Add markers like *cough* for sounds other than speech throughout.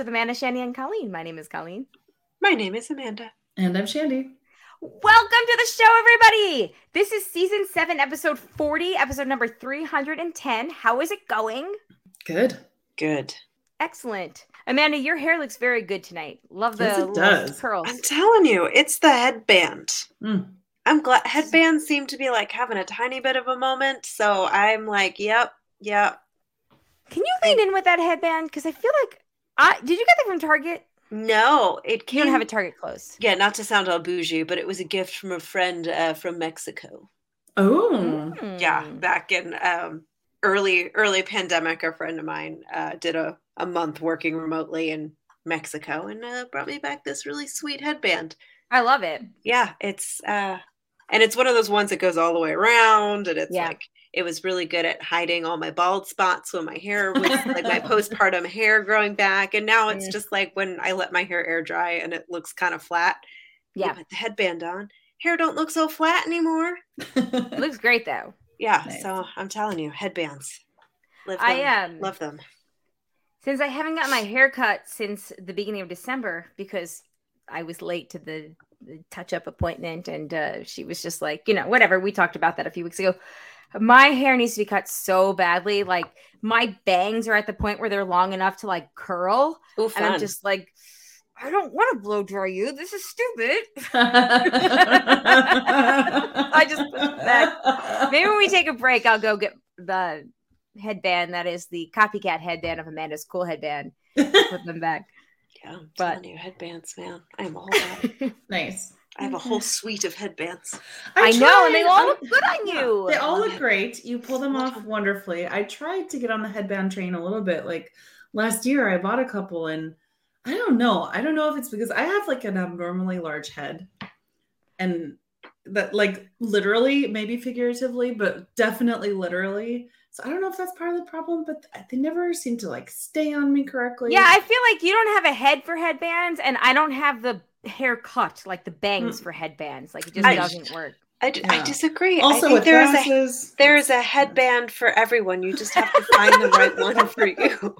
with Amanda, Shandy, and Colleen. My name is Colleen. My name is Amanda. And I'm Shandy. Welcome to the show, everybody. This is season seven, episode 40, episode number 310. How is it going? Good. Good. Excellent. Amanda, your hair looks very good tonight. Love the Yes, does. curls. I'm telling you, it's the headband. Mm. I'm glad headbands seem to be like having a tiny bit of a moment. So I'm like, yep, yep. Can you lean in with that headband? Because I feel like I did you get that from Target? No, it You came. don't have a Target close. Yeah, not to sound all bougie, but it was a gift from a friend uh, from Mexico. Oh. Yeah, Hmm. back in um, early early pandemic, a friend of mine uh, did a, a month working remotely in Mexico and uh, brought me back this really sweet headband. I love it. yeah it's uh and it's one of those ones that goes all the way around and it's Yeah. like it was really good at hiding all my bald spots when my hair was like my *laughs* postpartum hair growing back and now it's just like when i let my hair air dry and it looks kind of flat Yeah. put the headband on hair don't look so flat anymore It *laughs* looks great though. yeah Nice. so i'm telling you headbands Live I them, am love them since I haven't got my hair cut since the beginning of December because I was late to the, the touch up appointment and uh, she was just like, you know, whatever. We talked about that a few weeks ago. My hair needs to be cut so badly. Like my bangs are at the point where they're long enough to like curl. Ooh, And I'm just like, I don't want to blow dry you. This is stupid. *laughs* I just put that- Maybe when we take a break, I'll go get the headband that is the copycat headband of Amanda's cool headband. Put them back. yeah i'm but- telling you headbands man i'm all about it. *laughs* *laughs* nice. I have a whole suite of headbands I, know, and they all look good on you. They all look great. You pull them off wonderfully. I tried to get on the headband train a little bit. Like last year, I bought a couple, and I don't know. I don't know if it's because I have like an abnormally large head, and that like literally, maybe figuratively, but definitely literally. So I don't know if that's part of the problem, but they never seem to like stay on me correctly. yeah, I feel like you don't have a head for headbands, and I don't have the hair cut like the bangs Mm. for headbands. Like it just I- doesn't work. I, d- I Yeah. disagree I Also think with there is a There is a headband for everyone. You just have to find the right one *laughs* for you.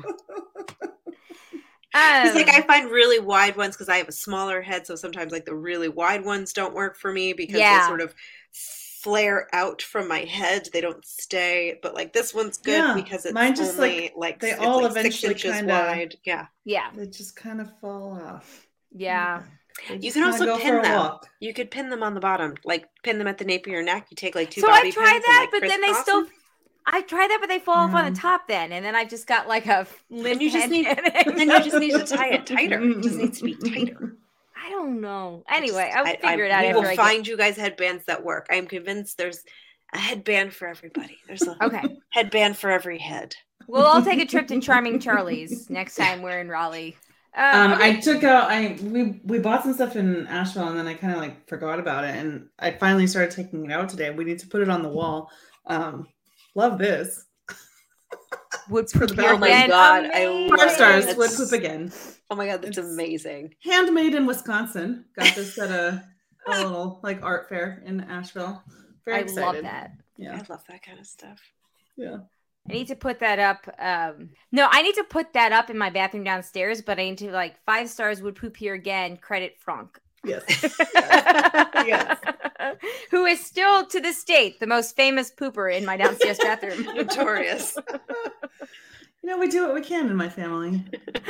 It's like I Um, find really wide ones because I have a smaller head, so sometimes like the really wide ones don't work for me because Yeah. they sort of flare out from my head. They don't stay. But like this one's good Yeah, because it's mine just, like, only like, they it's all like eventually six inches kinda- wide. Yeah, yeah, they just kind of fall off. yeah. They You can also pin them. walk. you could pin them on the bottom, like pin them at the nape of your neck. You take like two. So bobby I've tried pins and, that, like, but then they still. them. I tried that, but they fall off on the top then, and then I've just got like a limp you just need- headband. *laughs* *laughs* Then you just need to tie it tighter. It just needs to be tighter. I don't know. Anyway, I'll figure I- it out We will I find you guys headbands that work. I am convinced there's a headband for everybody. There's a. Okay. headband for every head. We'll all take a trip to Charming Charlie's next time we're in Raleigh. Um, okay. I took out I we we bought some stuff in Asheville and then I kind of like forgot about it and I finally started taking it out today. We need to put it on the wall. Um, love this. *laughs* would *laughs* for the prepare Oh my again. God, I Amazing. Five stars. That's- Wood poop again. Oh my god, that's It's- amazing. Handmade in Wisconsin. Got this at a, *laughs* a little like art fair in Asheville. Very I excited. love that. Yeah, I love that kind of stuff. yeah. I need to put that up. Um, no, I need to put that up in my bathroom downstairs, but I need to like five stars would poop here again. Credit Frank. Yes. *laughs* Yes. Who is still to this date the most famous pooper in my downstairs bathroom. *laughs* Notorious. You know, we do what we can in my family. *laughs*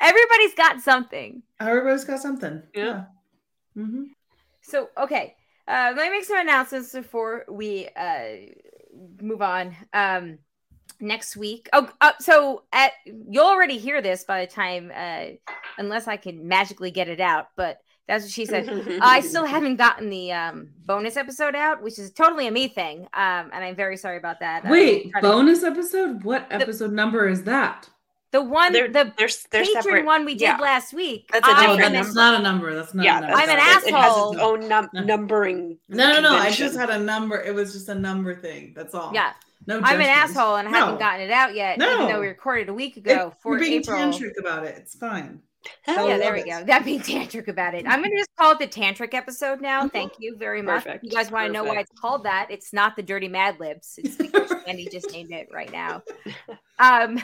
Everybody's got something. Everybody's got something. Yeah. hmm So, okay, uh, let me make some announcements before we uh, move on. Um, next week, oh, uh, so at you'll already hear this by the time, uh, unless I can magically get it out. But that's what she said. *laughs* I still haven't gotten the um, bonus episode out, which is totally a me thing, um, and I'm very sorry about that. Wait, tried to- bonus episode? What episode number is that? The one, They're, the they're, they're patron separate. one we did Yeah. last week. That's a I Oh, different am that's not a number. That's not Yeah, a number. I'm an not- It has its own num- No. numbering. No, no, no. I just had a number. It was just a number thing. That's all. yeah, No, I'm an asshole and I haven't gotten it out yet, no. even though we recorded a week It- ago for You're being April. tantric about it. It's fine. Hell *laughs* yeah, there love we it. go. That being tantric about it. I'm gonna just call it the tantric episode now. Mhm. Thank you very much. Perfect. You guys want to know why it's called that? It's not the dirty Mad Libs. It's because *laughs* Andy just named it right now. *laughs* Um,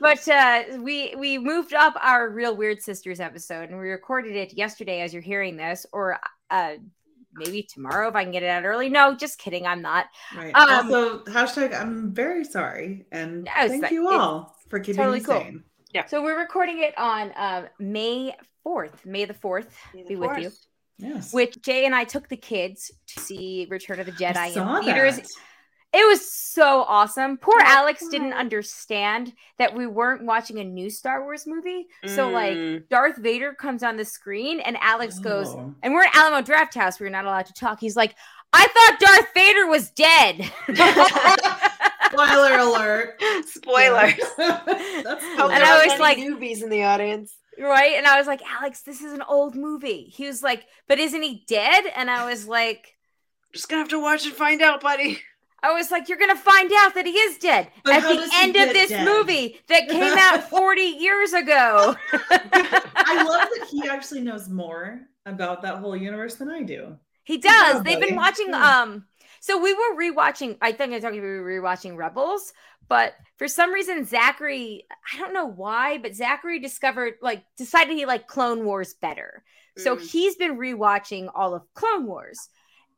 but uh, we we moved up our real weird sisters episode and we recorded it yesterday as you're hearing this or uh maybe tomorrow if i can get it out early no just kidding i'm not Right. Um, also, hashtag I'm very sorry. And No, thank like- you all for keeping totally me cool. sane. so we're recording it on um may 4th may the 4th May the be with you. Yes. which jay and i took the kids to see return of the jedi I saw in theaters that. It was so awesome. Poor Oh, Alex didn't understand that we weren't watching a new Star Wars movie. So like Mm. Darth Vader comes on the screen and Alex goes, Oh. and we're at Alamo Drafthouse. We are not allowed to talk. He's like, I thought Darth Vader was dead. *laughs* Spoiler alert. Spoilers. *laughs* That's Hope And I was like- newbies in the audience. right? And I was like, Alex, this is an old movie. He was like, but isn't he dead? And I was like, Just gonna have to watch and find out, buddy. I was like, you're gonna find out that he is dead But at the end of this dead? movie that came out *laughs* 40 years ago. I love that he actually knows more about that whole universe than I do. He does. job, They've been watching. Um, so we were rewatching. I think I told you we were rewatching Rebels, but for some reason Zachary, I don't know why, but Zachary discovered like decided he liked Clone Wars better. So Mm. he's been rewatching all of Clone Wars.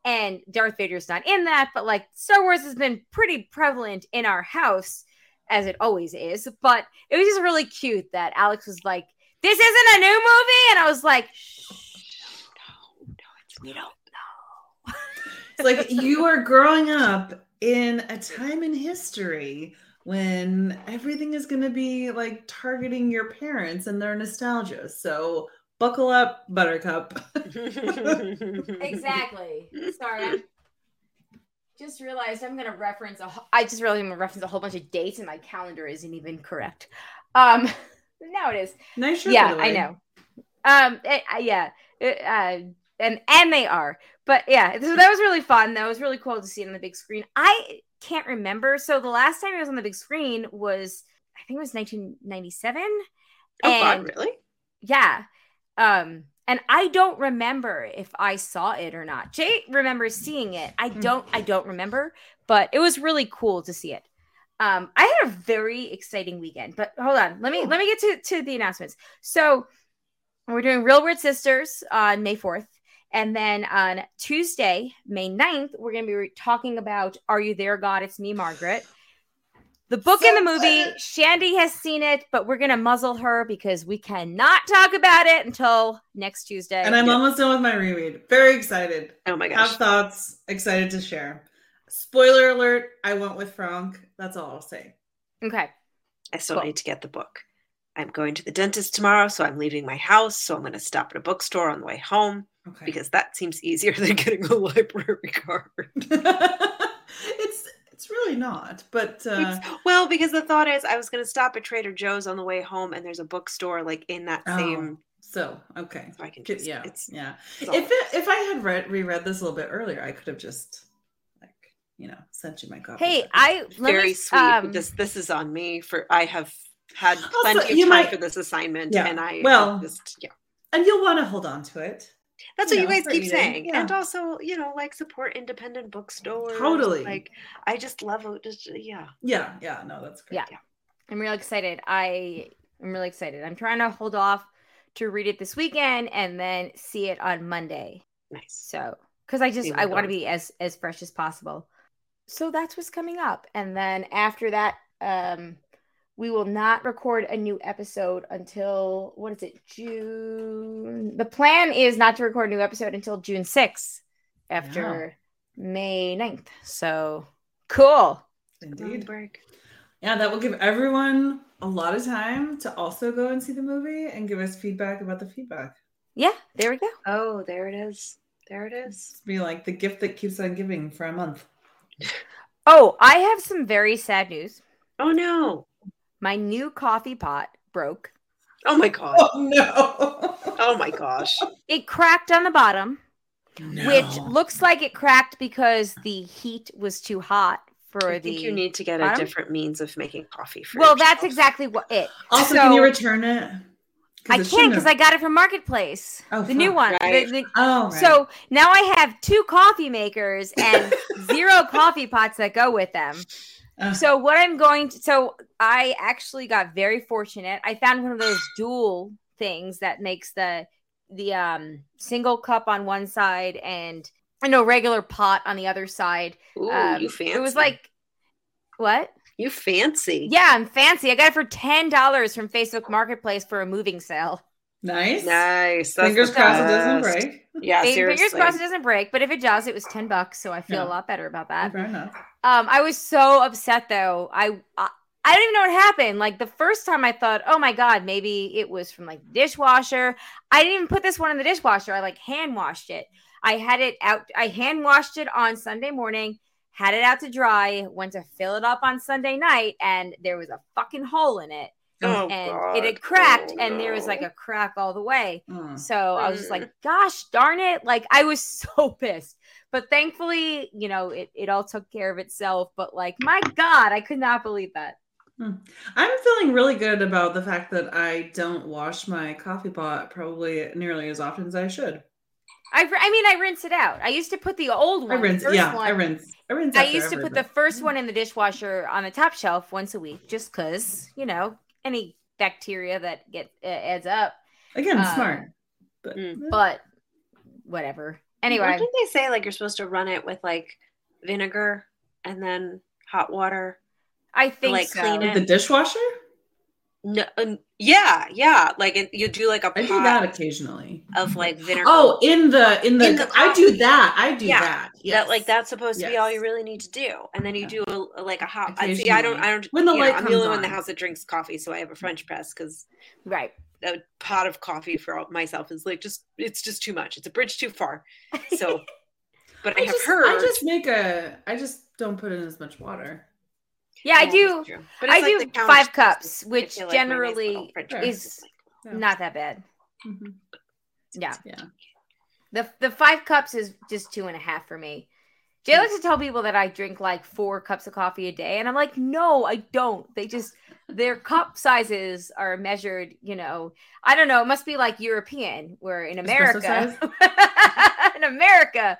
And Darth Vader's not in that, but like Star Wars has been pretty prevalent in our house, as it always is. But it was just really cute that Alex was like, This isn't a new movie. And I was like, No, no, it's We don't know." *laughs* It's like you are growing up in a time in history when everything is going to be like targeting your parents and their nostalgia. So buckle up, Buttercup. *laughs* Exactly. Sorry. I just realized I'm gonna reference a. wh- I just realized I'm gonna reference a whole bunch of dates, and my calendar isn't even correct. Um, *laughs* now it is. Nice shirt. yeah, I know. Um, it- uh, yeah, it, uh, and and they are, but yeah, so that was really fun. That was really cool to see it on the big screen. I can't remember. So the last time it was on the big screen was, I think it was 1997. Oh and God, really? yeah. Um, and I don't remember if I saw it or not. Jay remembers seeing it. I Mm. don't I don't remember, but it was really cool to see it. Um, I had a very exciting weekend, but hold on. Let me let me get to, to the announcements. So we're doing Real Weird Sisters on May 4th. And then on Tuesday, May 9th, we're going to be re- talking about Are You There, God? It's Me, Margaret. The book So in the movie, excited. Shandy has seen it, but we're going to muzzle her because we cannot talk about it until next Tuesday. And I'm almost done with my reread. Very excited. Oh my gosh. Have thoughts. Excited to share. Spoiler alert. I went with Frank. That's all I'll say. okay. I still Cool. need to get the book. I'm going to the dentist tomorrow, so I'm leaving my house. So I'm going to stop at a bookstore on the way home Okay. because that seems easier *laughs* than getting a library card. *laughs* it's it's really not. But uh, It's- well, because the thought is, I was going to stop at Trader Joe's on the way home, and there's a bookstore like in that oh, same. so okay. So I can just, yeah, it's, yeah. it's If it, if I had read reread this a little bit earlier, I could have just like you know sent you my copy. Hey, I very me, sweet. um, this this is on me for I have had Also, plenty of time might- for this assignment, Yeah, and I well, just yeah. and you'll want to hold on to it. That's you what you know, guys keep eating, saying, yeah. and also you know like support independent bookstores. Totally. Like I just love it. Just yeah. Yeah, yeah. No, that's great. Yeah. I'm really excited. I I'm really excited. I'm trying to hold off to read it this weekend and then see it on Monday. Nice. So, because I just See I want to be as as fresh as possible. So that's what's coming up, and then after that, um, we will not record a new episode until what is it, June? The plan is not to record a new episode until June sixth, after May 9th. So cool. Indeed. break. Yeah, that will give everyone a lot of time to also go and see the movie and give us feedback about the feedback. Yeah, there we go. Oh, there it is. There it is. Be like the gift that keeps on giving for a month. Oh, I have some very sad news. Oh no. My new coffee pot broke. Oh my god. Oh no! Oh my gosh. It cracked on the bottom, which looks like it cracked because the heat was too hot for the I think you need to get a different means of making coffee for well, that's exactly what it. Also, so- can you return it? I it can't because I got it from Marketplace, Oh, the new fuck. one. The- the- Oh, right. So now I have two coffee makers and *laughs* zero coffee pots that go with them. Uh, So what I'm going to so I actually got very fortunate. I found one of those *gasps* dual things that makes the the um single cup on one side and you know regular pot on the other side. Ooh, Um, you fancy. it was like what? you fancy. Yeah, I'm fancy. I got it for ten dollars from Facebook Marketplace for a moving sale. Nice. Nice. That's Fingers crossed it doesn't break. Yeah, Fingers seriously. crossed it doesn't break, but if it does, it was ten bucks, so I feel Yeah. a lot better about that. Fair enough. Um, I was so upset though. I, I I don't even know what happened. Like the first time, I thought, oh my god, maybe it was from like the dishwasher. I didn't even put this one in the dishwasher. I like hand washed it. I had it out. I hand washed it on Sunday morning. Had it out to dry. Went to fill it up on Sunday night, and there was a fucking hole in it, Oh, and God. it had cracked, Oh, and there was like a crack all the way. Mm. So I was just like, hmm. gosh darn it. Like I was *laughs* so pissed. But thankfully, you know, it, it all took care of itself. But like, my God, I could not believe that. Hmm. I'm feeling really good about the fact that I don't wash my coffee pot probably nearly as often as I should. I, I mean, I rinse it out. I used to put the old one. I rinse, yeah, one- I rinse. I rinse. I used to put the first hmm. one in the dishwasher on the top shelf once a week, just because, you know, any bacteria that get uh, adds up. Again, uh, smart. But, Mm. But whatever. Anyway, What did they say? Like you're supposed to run it with like vinegar and then hot water. I think like, so. clean it. the dishwasher, No, um, yeah, yeah. Like it, you do like a I do that occasionally. of like mm-hmm. vinegar. Oh, in the in the, In the I do that. I do Yeah, that. that like that's supposed to be all you really need to do, and then you do a, like a hot. I see. I don't. I don't. When the you know, light I'm the only one in the house that drinks coffee, so I have a mm-hmm. French press because right. a pot of coffee for all- myself is like just it's just too much. It's a bridge too far. So, *laughs* but I, I have just, heard. I just make a. I just don't put in as much water. Yeah, I do. true. But I like do five cups, which like generally little French Sure. press is Yeah. not that bad. Mhm. Yeah. Yeah. The the five cups is just two and a half for me. Jay likes to tell people that I drink like four cups of coffee a day, and I'm like, no, I don't. They just their cup sizes are measured. You know, I don't know. It must be like European, where in America, *laughs* in America,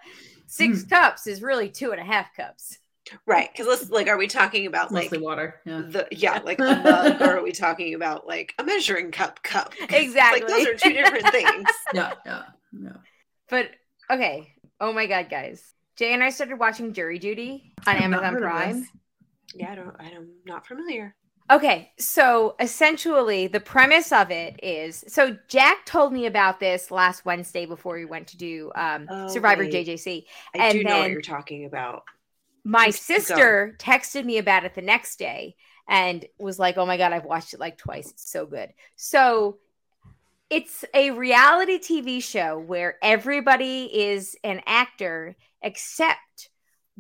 six Mm. cups is really two and a half cups. Right? Because let's like, are we talking about like mostly water. Yeah. the yeah, like a *laughs* mug, or are we talking about like a measuring cup cup? *laughs* Exactly. Like those are two different things. *laughs* Yeah. Yeah. Yeah. But okay, oh my god, guys, Jay and I started watching Jury Duty on I've Amazon Prime. Yeah, I don't. I'm not familiar. Okay, so essentially the premise of it is so Jack told me about this last Wednesday before we went to do um, Oh, Survivor wait. JJC. I And do know what you're talking about. My Please keep sister texted me about it the next day and was like, "Oh my god, I've watched it like twice. It's so good." So it's a reality TV show where everybody is an actor except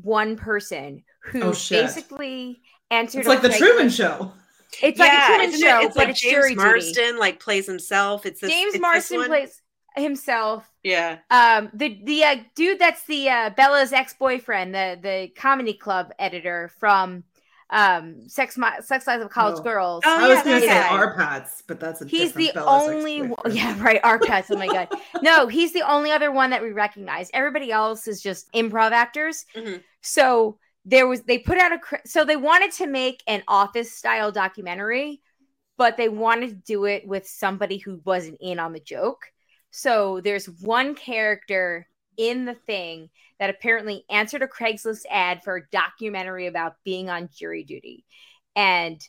one person who Oh, basically answered. It's like the Craigslist- Truman Show. It's like a Truman show, it? It's but like it's James jury duty. Marsden like plays himself. It's this, James it's this Marsden one? plays himself. Yeah. Um, the the uh, dude that's the uh, Bella's ex boyfriend, the the comedy club editor from um Sex my Sex Lives of College Oh. girls. Oh, I was yeah, going to say guy. our Pats, but that's a He's the Bella's only one, yeah right our pets oh my god *laughs* no he's the only other one that we recognize everybody else is just improv actors Mhm. so there was they put out a cr- so they wanted to make an office style documentary but they wanted to do it with somebody who wasn't in on the joke so there's one character in the thing that apparently answered a craigslist ad for a documentary about being on jury duty and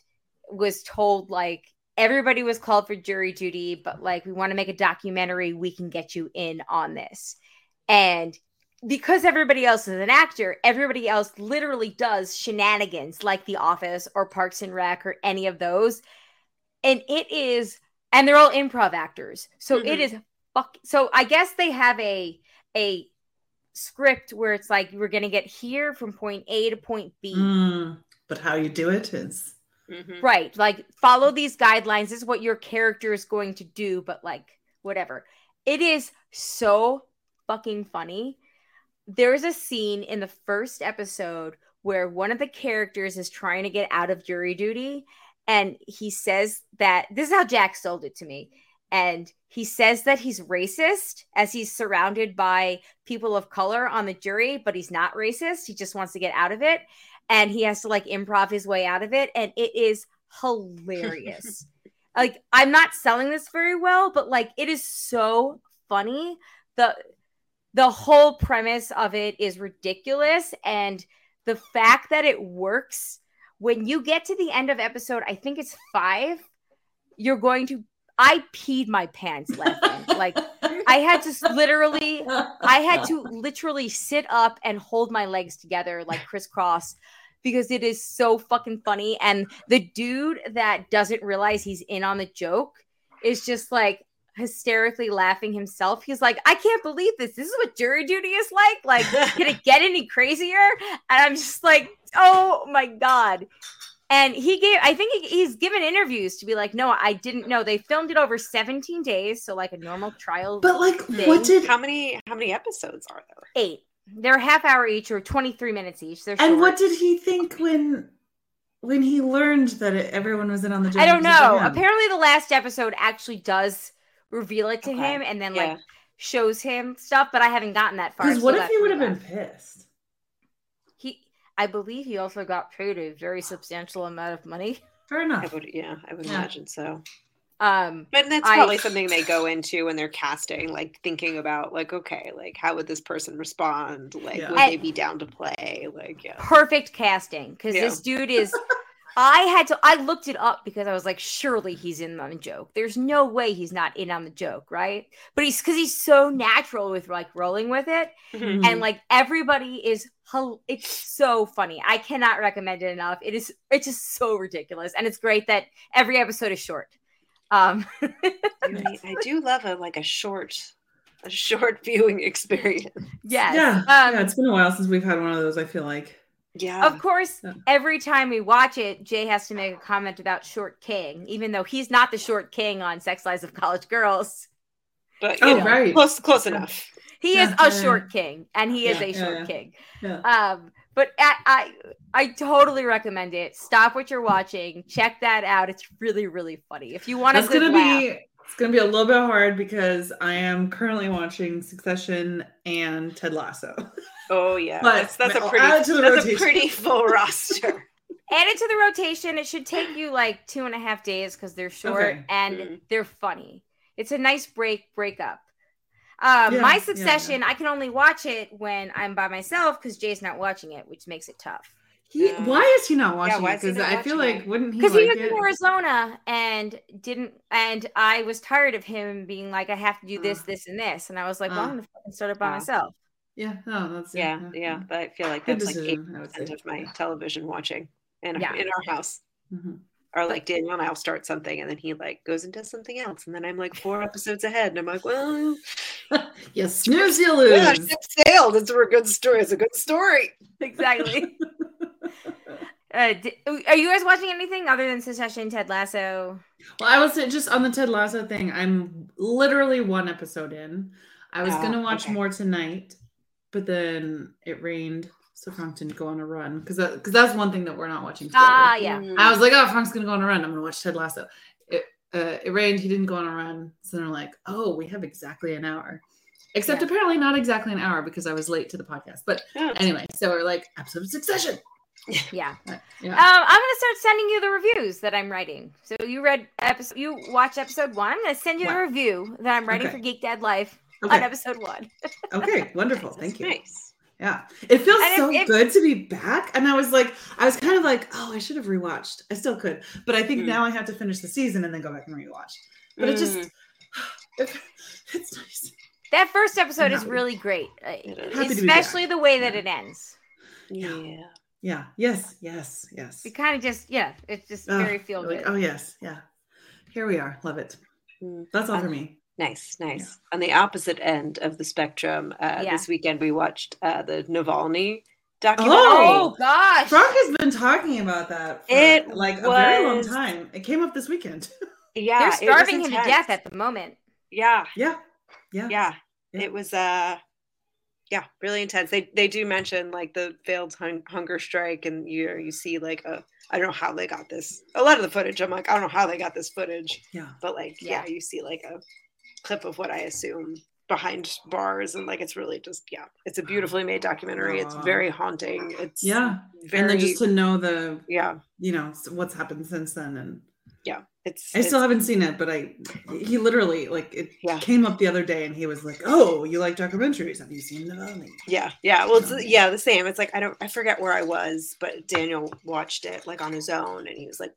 was told like everybody was called for jury duty, but like we want to make a documentary, we can get you in on this. And because everybody else is an actor, everybody else literally does shenanigans like The Office or Parks and Rec or any of those. And it is, and they're all improv actors. So it Mhm. is fuck. So I guess they have a a script where it's like we're gonna get here from point A to point B. Mm, but how you do it is Mhm. Right. Like follow these guidelines. This is what your character is going to do, but like whatever. It is so fucking funny. There's a scene in the first episode where one of the characters is trying to get out of jury duty and he says that this is how Jack sold it to me. And he says that he's racist as he's surrounded by people of color on the jury, but he's not racist. He just wants to get out of it. and he has to like improv his way out of it and it is hilarious *laughs* like i'm not selling this very well but like it is so funny the the whole premise of it is ridiculous and the fact that it works when you get to the end of episode i think it's five you're going to i peed my pants laughing like i had to literally I had to literally sit up and hold my legs together like crisscross because it is so fucking funny. And the dude that doesn't realize he's in on the joke is just like hysterically laughing himself. He's like, I can't believe this. This is what jury duty is like. Like, *laughs* can it get any crazier? And I'm just like, oh my God. And he gave, I think he, he's given interviews to be like, no, I didn't know. They filmed it over 17 days. So, like a normal trial. But like, thing. what did How many how many episodes are there? eight. They're a half hour each or 23 minutes each. They're and short. what did he think when when he learned that it, everyone was in on the joke? I don't know. him? Apparently, the last episode actually does reveal it to Okay. him and then Yeah. like shows him stuff, but I haven't gotten that far. Because so what if he would have been pissed? He, I believe he also got paid a very substantial amount of money. *laughs* Fair I enough. would yeah, I would Yeah. imagine so. Um, But that's I- probably something they *laughs* go into when they're casting, like thinking about like, okay, like how would this person respond? Like Yeah. would And- they be down to play? Like yeah. perfect casting because Yeah. this dude is. *laughs* I had to. I looked it up because I was like, surely he's in on the joke. There's no way he's not in on the joke, right? But he's because he's so natural with like rolling with it. Mhm. and like everybody is it's so funny i cannot recommend it enough it is it's just so ridiculous and it's great that every episode is short um *laughs* I, I do love a like a short a short viewing experience. yes Yeah, um, yeah. It's been a while since we've had one of those. I feel like. Yeah. of course Yeah. every time we watch it jay has to make a comment about short king even though he's not the short king on sex lives of college girls But you Oh, know, right. close close enough. he Yeah, is a yeah. short king and he is Yeah, a short yeah. king Yeah. Um, but I, I I totally recommend it. Stop what you're watching. Check that out. It's really really funny. If you want a That's gonna laugh. be it's gonna be a little bit hard because I am currently watching Succession and Ted Lasso. Oh yeah. But *laughs* that's that's a I'll pretty add it to the that's a pretty full *laughs* roster. Add it to the rotation. It should take you like two and a half days because they're short Okay. and Mhm. they're funny. It's a nice break break up. Um, Yeah, my yeah, Succession, I can only watch it when I'm by myself because Jay's not watching it, which makes it tough. He, Yeah. why is he not watching why it? Because I feel like it? wouldn't he because like he was it? in Arizona and didn't, and I was tired of him being like, I have to do this, Uh. this, and this, and I was like, well, Uh. I'm gonna fucking start it by myself. Yeah, no, that's yeah, yeah. But I feel like that's like eight decision, I would percent of my television watching in, Yeah. in our house. Mhm. Or like Daniel and I'll start something and then he like goes and does something else. And then I'm like four episodes ahead and I'm like, well, *laughs* yes, snooze, you lose. yeah, sailed. It's a good story. It's a good story. *laughs* Exactly. Uh, di- are you guys watching anything other than Succession, Ted Lasso? Well, I was just on the Ted Lasso thing. I'm literally one episode in. I was Oh, gonna watch okay. more tonight, but then it rained, so Frank didn't go on a run because because that's one thing that we're not watching. Together. Ah, yeah. Mm. I was like, oh, Frank's gonna go on a run. I'm gonna watch Ted Lasso. It uh, it rained. He didn't go on a run. So they're like, oh, we have exactly an hour. Except Yeah. apparently not exactly an hour because I was late to the podcast. But Yeah. anyway, so we're like episode of Succession. *laughs* Yeah. Uh, Um, I'm gonna start sending you the reviews that I'm writing. So you read episode, you watch episode one. I'm gonna send you the review that I'm writing Okay. for Geek Dad Life on episode one. *laughs* Okay. Wonderful. Thank you. Nice. Yeah. It feels And if- so if- good to be back. And I was like, I was kind of like, oh, I should have rewatched. I still could. But I think Mm. now I have to finish the season and then go back and rewatch. But it just, Mm. *sighs* it, *laughs* it's nice. That first episode is really great, It is. Happy to be back. especially the way that Yeah. it ends. yeah. Yeah. Yes. Yes. Yes. It kind of just, yeah, it's just Ugh, very feel you're good. like, oh, yes. Yeah. Here we are. Love it. Mm. That's all Uh, for me. Nice, nice. On the opposite end of the spectrum, uh, Yeah. this weekend we watched uh, the Navalny documentary. Oh gosh, Frank has been talking about that for It like a very long time. It came up this weekend. *laughs* yeah, they're starving him to death at the moment. Yeah, yeah. Yeah. yeah, Yeah. It was uh yeah, really intense. They they do mention like the failed hun- hunger strike and you you see like a I don't know how they got this. A lot of the footage I'm like I don't know how they got this footage, Yeah. but like yeah, Yeah. you see like a clip of what I assume behind bars and like it's really just yeah it's a beautifully made documentary it's very haunting it's Yeah. very and then just to know the, yeah you know, what's happened since then. And yeah it's I still haven't seen it, but I, he literally, like, it Yeah. came up the other day and he was like, Oh, you like documentaries? Have you seen the Valley? yeah yeah well it's, Yeah. the same it's like i don't i forget where i was but daniel watched it like on his own and he was like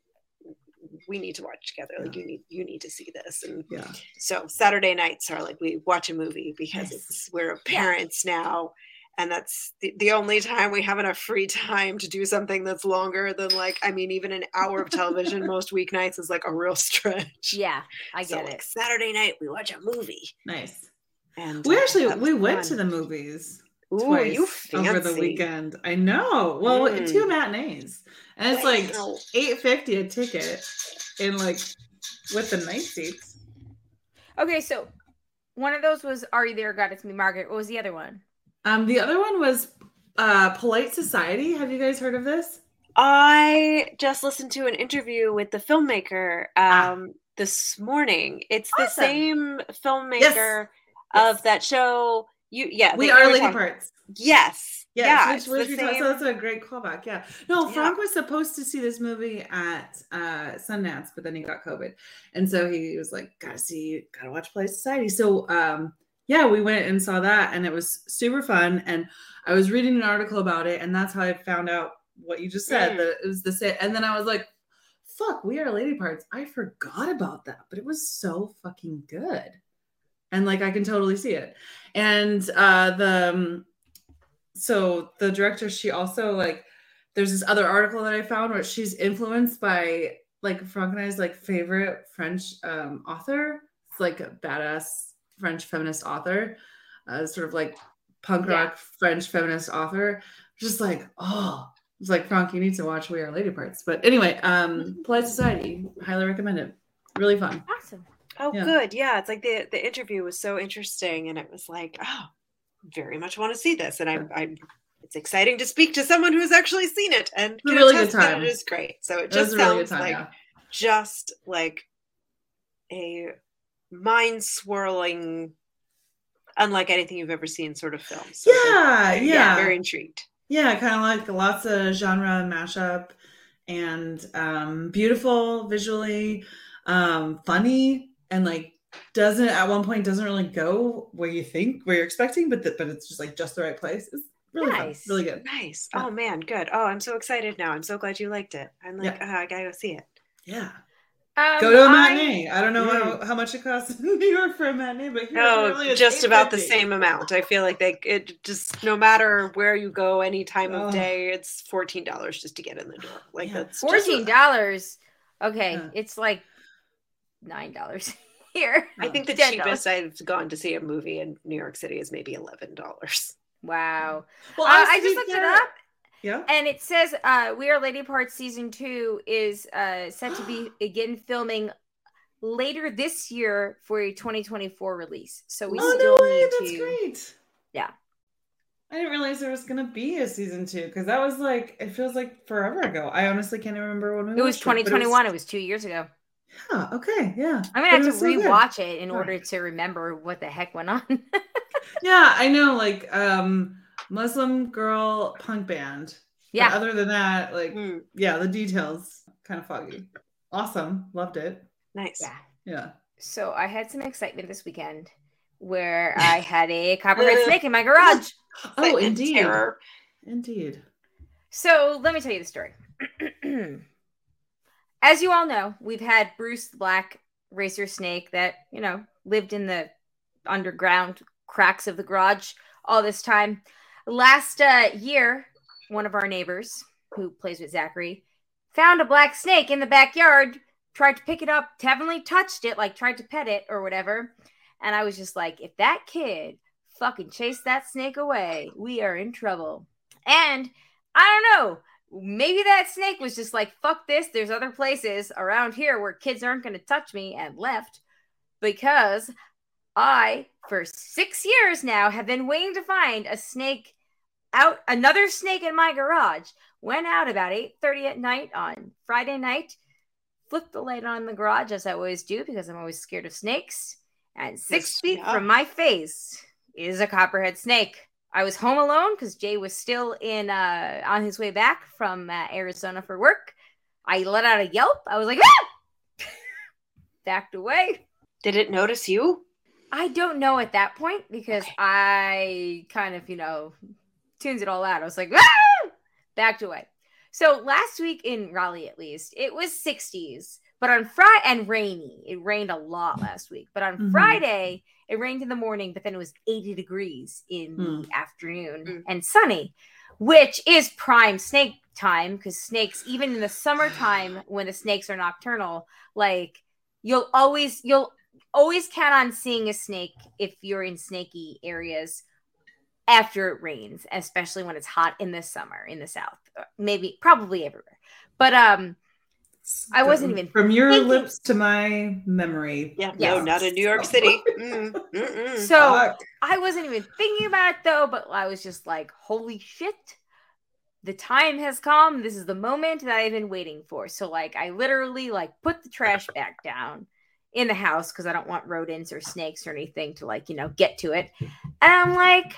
we need to watch together like Yeah. you need you need to see this and Yeah. so saturday nights are like we watch a movie because Nice. it's we're parents now and that's the, the only time we have enough free time to do something that's longer than like i mean even an hour of television *laughs* most weeknights is like a real stretch Yeah, I so get like it. saturday night we watch a movie Nice. and We uh, actually, we went to the movies Ooh, twice you over the weekend. I know. Well, Mm. two matinees. And it's like Wow. 850 a ticket in like with the night seats. Okay, so one of those was Are You There, God? It's Me, Margaret. What was the other one? Um, the other one was uh Polite Society. Have you guys heard of this? I just listened to an interview with the filmmaker Ah. um, this morning. It's the same filmmaker Yes. of that show. You, yeah, we are Lady Parts. Yes, Yes, yeah, which, which the we talked, same- so that's a great callback. Yeah. No, Yeah. Frank was supposed to see this movie at uh Sundance, but then he got COVID. And so he was like, gotta see, gotta watch Polite Society. So um yeah, we went and saw that and it was super fun. And I was reading an article about it, and that's how I found out what you just said Mm. that it was the same. And then I was like, fuck, we are lady parts. I forgot about that, but it was so fucking good. And like I can totally see it. And uh the um, so the director she also like there's this other article that i found where she's influenced by like frank and i's like favorite french um author it's like a badass french feminist author uh, sort of like punk Yeah. rock french feminist author just like oh it's like frank you need to watch we are lady parts but anyway um polite society highly recommend it really fun Awesome. Oh, Yeah. good. Yeah, it's like the the interview was so interesting, and it was like, oh, very much want to see this, and I'm I'm. It's exciting to speak to someone who's actually seen it and can really good attest that time. It is great. So it just a really sounds time like yeah. just like a mind swirling, unlike anything you've ever seen sort of films. So yeah very- yeah very intrigued. Yeah, kind of like lots of genre mashup and um beautiful visually, um funny and like doesn't at one point doesn't really go where you think where you're expecting, but the, but it's just like just the right place. It's really Nice. fun, really good. Nice. Yeah. Oh man, good. Oh, I'm so excited now. I'm so glad you liked it. I'm like, Yeah. oh, I gotta go see it. Yeah, Um, go to a I- matinee. I, don't know how, how much it costs *laughs* in New York for a matinee, but here No, apparently it's Oh, just about the same amount. I feel like they it just no matter where you go, any time of Oh. day, it's fourteen dollars just to get in the door. Like Yeah. that's Fourteen dollars. Okay, Yeah. it's like nine dollars *laughs* here. I think the *laughs* $10. cheapest I've gone to see a movie in New York City is maybe eleven dollars. Wow. Well, Uh, I just looked it up, Yeah. and it says uh, "We Are Lady Parts" season two is uh, set to be *gasps* again filming later this year for a 2024 release. So we oh still no way! need That's to. great. Yeah. I didn't realize there was gonna be a season two because that was like it feels like forever ago. I honestly can't remember when we It was watched but 2021. It was two years ago. Yeah. Okay. Yeah. I'm gonna But have to was so good. rewatch it in Right. order to remember what the heck went on. *laughs* Yeah, I know. Like um, Muslim girl punk band. But yeah. other than that, like Hmm, yeah, the details kind of foggy. Awesome. Loved it. nice. Yeah. Yeah. So I had some excitement this weekend where I *laughs* had a copperhead snake in my garage. *laughs* Oh, Excitement, indeed. Terror. Indeed. So let me tell you the story. *clears throat* As you all know, we've had Bruce the Black Racer Snake that, you know, lived in the underground cracks of the garage all this time. Last uh, year, one of our neighbors who plays with Zachary found a black snake in the backyard, tried to pick it up, heavenly touched it, like tried to pet it or whatever. And I was just like, if that kid fucking chased that snake away, we are in trouble. And I don't know. Maybe that snake was just like, fuck this. There's other places around here where kids aren't going to touch me and left because I, for six years now, have been waiting to find a snake out, another snake in my garage. Went out about 8.30 at night on Friday night, flipped the light on in the garage as I always do because I'm always scared of snakes. and six Yes, feet yeah. from my face is a copperhead snake. I was home alone because Jay was still in uh, on his way back from uh, Arizona for work. I let out a yelp. I was like, ah! *laughs* backed away. Did it notice you? I don't know at that point because I kind of, you know, tunes it all out. I was like, ah! backed away. So last week in Raleigh, at least, it was 60s, but on Friday and rainy. It rained a lot last week, but on Mhm. Friday, it rained in the morning, but then it was 80 degrees in the Hmm. afternoon Mm. and sunny, which is prime snake time because snakes, even in the summertime *sighs* when the snakes are nocturnal, like you'll always you'll always count on seeing a snake if you're in snaky areas after it rains, especially when it's hot in the summer in the south. Uh, Maybe probably everywhere. But um I wasn't even from your thinking- lips to my memory. Yeah, Yes. no, not in New York *laughs* City. Mm, mm-mm. so Fuck. I wasn't even thinking about it though, but I was just like, holy shit. The time has come. This is the moment that I've been waiting for. So like I literally like put the trash back down in the house because I don't want rodents or snakes or anything to like, you know, get to it. And I'm like,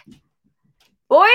boys,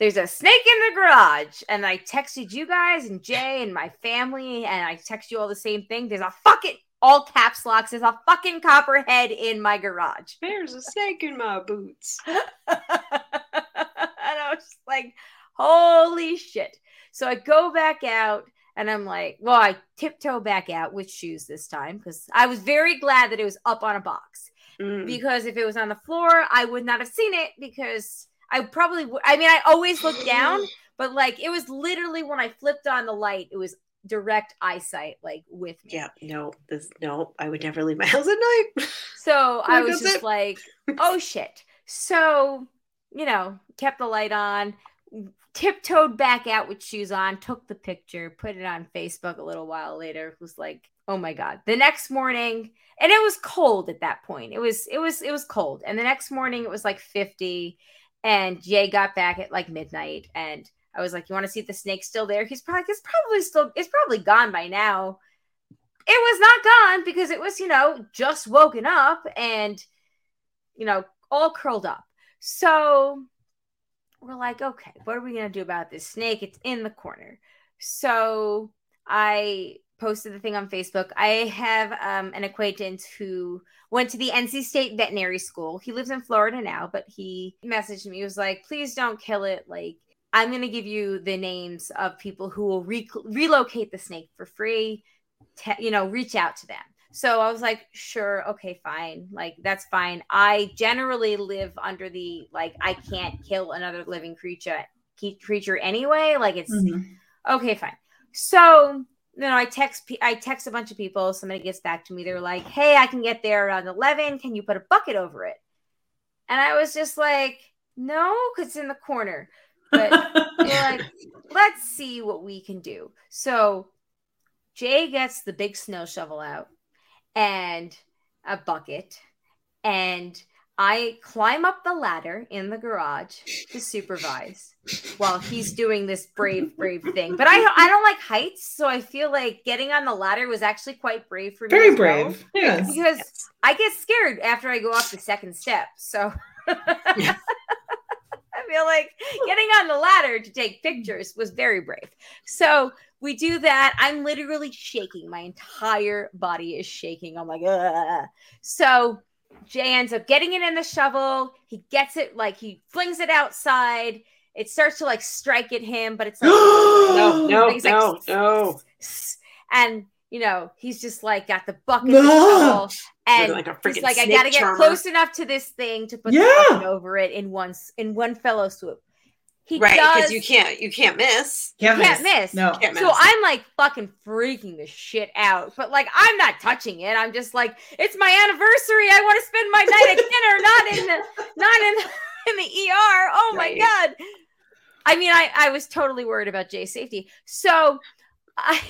there's a snake in the garage. And I texted you guys and Jay and my family, and I text you all the same thing. There's a fucking all caps locks. There's a fucking copperhead in my garage. *laughs* There's a snake in my boots. and I was just like, holy shit. So I go back out and I'm like, well, I tiptoe back out with shoes this time because I was very glad that it was up on a box. Mm. Because if it was on the floor, I would not have seen it because I probably would. I mean, I always look down, but like it was literally when I flipped on the light, it was direct eyesight, like with me. Yeah, no, this no, I would never leave my *laughs* house at night. So *laughs* I was just it. like, *laughs* oh shit. So, you know, kept the light on, tiptoed back out with shoes on, took the picture, put it on Facebook a little while later. Was like, oh my God. The next morning, and it was cold at that point. It was, it was, it was cold. And the next morning it was like 50. And Jay got back at like midnight. And I was like, You want to see the snake's still there? He's probably it's probably still it's probably gone by now it was not gone because it was, you know, just woken up and, you know, all curled up. So we're like, okay, what are we to do about this snake? It's in the corner. So I posted the thing on Facebook. I have um, an acquaintance who went to the NC State Veterinary School. He lives in Florida now, but he messaged me. He was like, please don't kill it. Like, I'm going to give you the names of people who will re- relocate the snake for free te- you know, reach out to them. So I was like, sure, okay, fine. Like, that's fine. I generally live under the like, I can't kill another living creature creature anyway. Like, it's Mhm. okay, fine. So you know, I text I text a bunch of people. Somebody gets back to me. They're like, hey, I can get there around eleven. Can you put a bucket over it? And I was just like, no, because it's in the corner. But *laughs* like, let's see what we can do. So Jay gets the big snow shovel out and a bucket, and I climb up the ladder in the garage to supervise while he's doing this brave, brave thing. But I I don't like heights, so I feel like getting on the ladder was actually quite brave for me. Very as well, brave. Yes. because Yes. I get scared after I go off the second step. So *laughs* I feel like getting on the ladder to take pictures was very brave. So we do that. I'm literally shaking. My entire body is shaking. I'm like, Ugh. so Jay ends up getting it in the shovel. He gets it like he flings it outside. It starts to like strike at him, but it's like *gasps* No, *gasps* no, He's like, no, no. and you know he's just like got the bucket and the No. shovel, and like a he's freaking like I gotta get charmer." close enough to this thing to put Yeah. the bucket over it in one in one fellow swoop. He Right, because you can't you can't miss. Can't, Can't miss. No. Can't miss. so. I'm like fucking freaking the shit out, but like I'm not touching it. I'm just like it's my anniversary. I want to spend my night at dinner, not in the not in *laughs* in the ER. Oh my god. I mean, I I was totally worried about Jay's safety. So I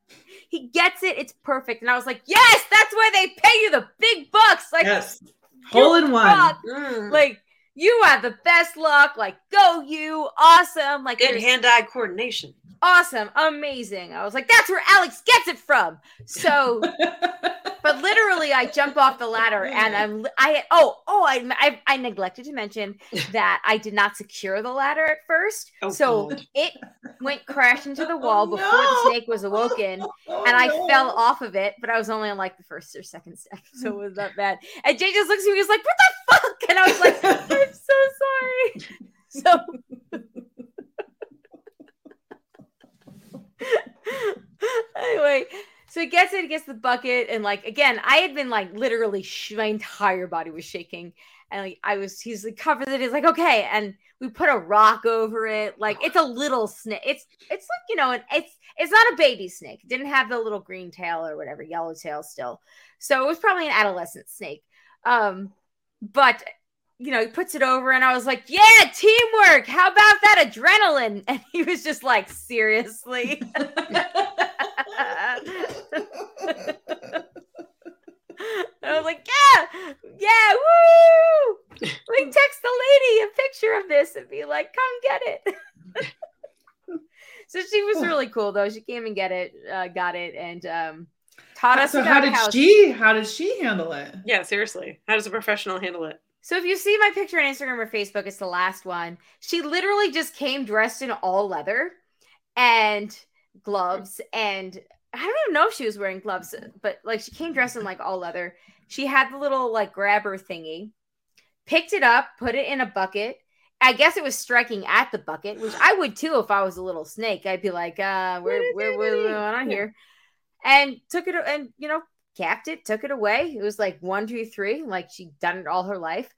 *laughs* he gets it. It's perfect, and I was like, yes, that's why they pay you the big bucks. Like, yes. Hole in one. Mm. like you have the best luck. Like, go you, awesome. Like, Good hand-eye coordination. awesome, amazing. I was like, that's where Alex gets it from. So, *laughs* but literally, I jump off the ladder and I'm, I, oh, oh, I, I, I neglected to mention *laughs* that I did not secure the ladder at first. Oh, so God. it went crash into the *laughs* oh, wall before no. the snake was awoken Oh, and I no. fell off of it, but I was only on like the first or second step, so it was not bad. And Jay just looks at me, he's like, "What the fuck?" And I was like, *laughs* "I'm so sorry." So *laughs* anyway, so he gets it, he gets the bucket, and like again, I had been like literally, sh- my entire body was shaking, and like I was, he's like covers it. He's like, "Okay," and we put a rock over it. Like it's a little snake. It's it's like you know, an, it's it's not a baby snake. It didn't have the little green tail or whatever, yellow tail still. So it was probably an adolescent snake. Um, but you know, he puts it over, and I was like, "Yeah, teamwork. How about that adrenaline?" *laughs* And he was just like, "Seriously." *laughs* I was like, "Yeah, yeah, woo!" Like, *laughs* text the lady a picture of this and be like, "Come get it." so she was really cool, though. She came and get it, uh, got it, and um, taught us so about how did how she how did she handle it? Yeah, seriously. How does a professional handle it? So if you see my picture on Instagram or Facebook, it's the last one. She literally just came dressed in all leather and gloves and I don't even know if she was wearing gloves, but like she came dressed in like all leather. She had the little like grabber thingy, picked it up, put it in a bucket. I guess it was striking at the bucket, which I would too if I was a little snake. I'd be like, uh, where, where, where, what's going on Yeah. here? And took it and you know, capped it, took it away. It was like one, two, three, like she'd done it all her life.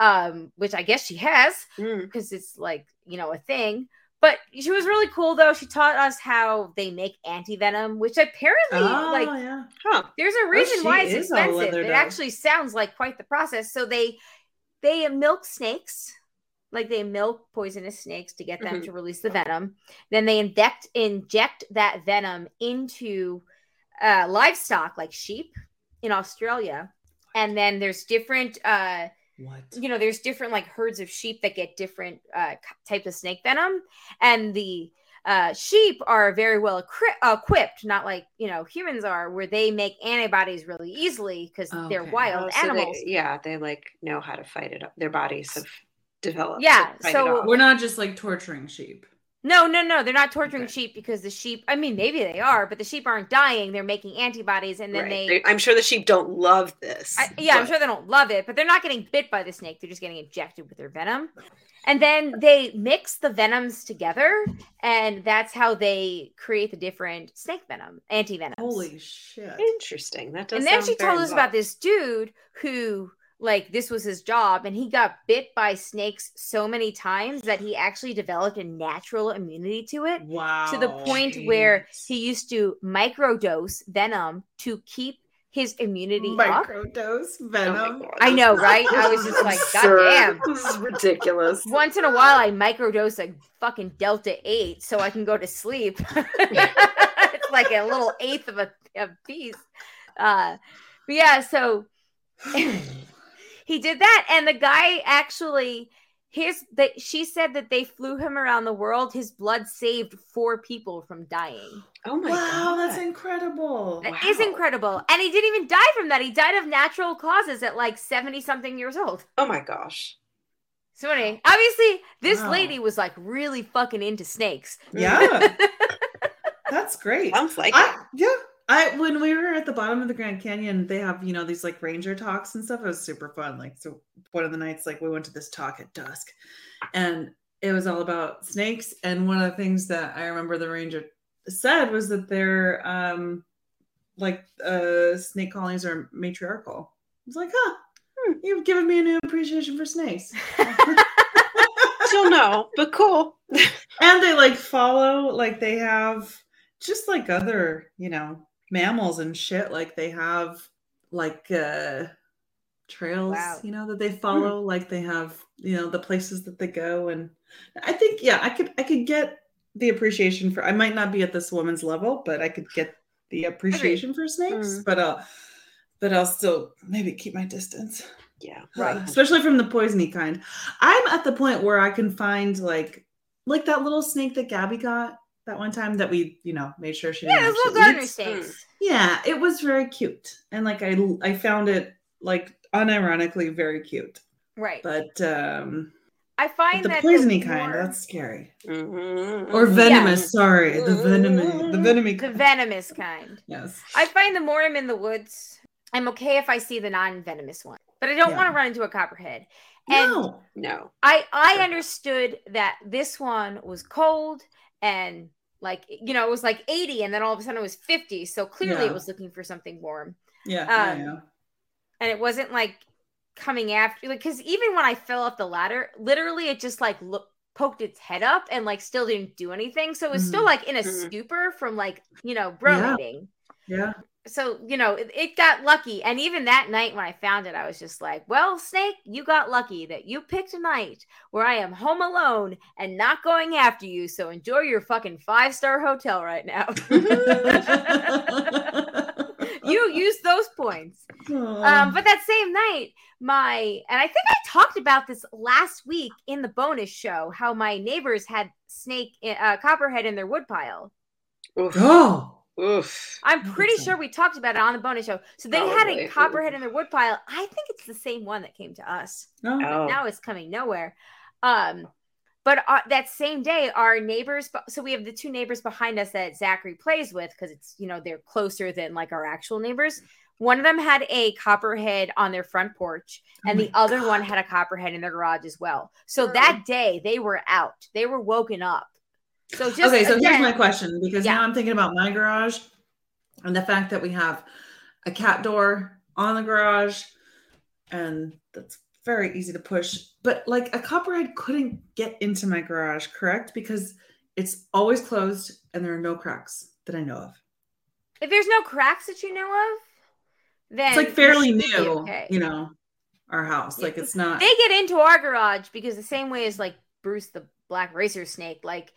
Um, which I guess she has Mm. because it's like, you know, a thing. But she was really cool though. She taught us how they make anti venom, which apparently, Oh like, yeah. Huh. there's a reason she why it's expensive. It actually sounds like quite the process. So they they milk snakes, like they milk poisonous snakes to get them Mhm. to release the venom. Then they inject inject that venom into uh, livestock like sheep in Australia. And then there's different uh What? you know there's different like herds of sheep that get different uh types of snake venom and the uh sheep are very well equi- equipped not like you know humans are where they make antibodies really easily because they're wild Oh, so they- animals yeah, they like know how to fight it up. Their bodies have developed. Yeah, so. We're not just like torturing sheep. No no no they're not torturing Okay. sheep because the sheep i mean maybe they are but the sheep aren't dying they're making antibodies and then Right. they I'm sure the sheep don't love this. I, yeah, I'm sure they don't love it, but they're not getting bit by the snake. They're just getting injected with their venom. And then they mix the venoms together, and that's how they create the different snake venom, anti venom. Holy shit. Interesting. That does. And then sound she very told us about this dude who, like, this was his job, and he got bit by snakes so many times that he actually developed a natural immunity to it Wow. to the point where he used to microdose venom to keep his immunity up. microdose Oh my venom. God, I know, right? I was just like, god damn This is ridiculous. Once in a while, I microdose a fucking Delta 8 so I can go to sleep. *laughs* it's like a little eighth of a, a piece. Uh, but yeah, so he did that. And the guy actually, his, that she said that they flew him around the world. His blood saved four people from dying. Oh my god. wow, god. that's incredible. That is Wow. incredible. And he didn't even die from that. He died of natural causes at like 70 something years old. oh my gosh. So anyway, obviously this Wow. lady was like really fucking into snakes. Yeah. *laughs* That's great. Sounds like I, it. yeah. I when we were at the bottom of the Grand Canyon, they have, you know, these like ranger talks and stuff. It was super fun. Like so one of the nights, like we went to this talk at dusk and it was all about snakes. And one of the things that I remember the ranger said was that they're um like uh snake colonies are matriarchal. I was like, huh, Hmm. you've given me a new appreciation for snakes. *laughs* Still no, but cool. and they like follow like they have just like other you know mammals and shit like they have like uh trails Wow. you know that they follow like they have you know the places that they go and i think yeah i could i could get the appreciation for i might not be at this woman's level but i could get the appreciation for snakes Mm. but uh but i'll still maybe keep my distance Yeah. *sighs* Right. uh, especially from the poisony kind. I'm at the point where I can find like like that little snake that Gabby got that one time that we, you know, made sure she Yeah, didn't those little actually gardener Yeah, it was very cute, and like I, I found it like unironically very cute. Right. But um, I find the that poisony the kind, more- that's scary. Mhm, Or venomous. Sorry, the venomous, the venomous. the venomous kind. Yes. I find the more I'm in the woods, I'm okay if I see the non-venomous one, but I don't Yeah. want to run into a copperhead. And No. No. I I understood that this one was cold and like you know it was like 80 and then all of a sudden it was 50 so clearly Yeah. it was looking for something warm Yeah. yeah, Um, yeah. and it wasn't like coming after like because even when I fell off the ladder literally it just like look poked its head up and like still didn't do anything so it was still Mhm. like in a Mhm. stupor from like you know brumating Yeah. So you know it, it got lucky. And even that night when i found it i was just like well snake you got lucky that you picked a night where i am home alone and not going after you. So enjoy your fucking five star hotel right now. *laughs* You use those points. Um but that same night my and i think i talked about this last week in the bonus show how my neighbors had snake uh, copperhead in their woodpile oh. Oof. I'm pretty think sure we talked about it on the bonus show. So they had a copperhead in their woodpile. I think it's the same one that came to us. Oh. Oh. Now it's coming nowhere. Um, but uh, that same day, our neighbors. So we have the two neighbors behind us that Zachary plays with because it's you know they're closer than like our actual neighbors. One of them had a copperhead on their front porch, Oh and the my other one had a copperhead in their garage as well. So that day they were out. They were woken up. So just okay, so here's my question because Yeah. now I'm thinking about my garage and the fact that we have a cat door on the garage and that's very easy to push. But like a copperhead couldn't get into my garage, correct? Because it's always closed and there are no cracks that I know of. If there's no cracks that you know of, then It's like fairly new, okay. you know, our house. Yeah. Like it's not They get into our garage because the same way as like Bruce the black racer snake, like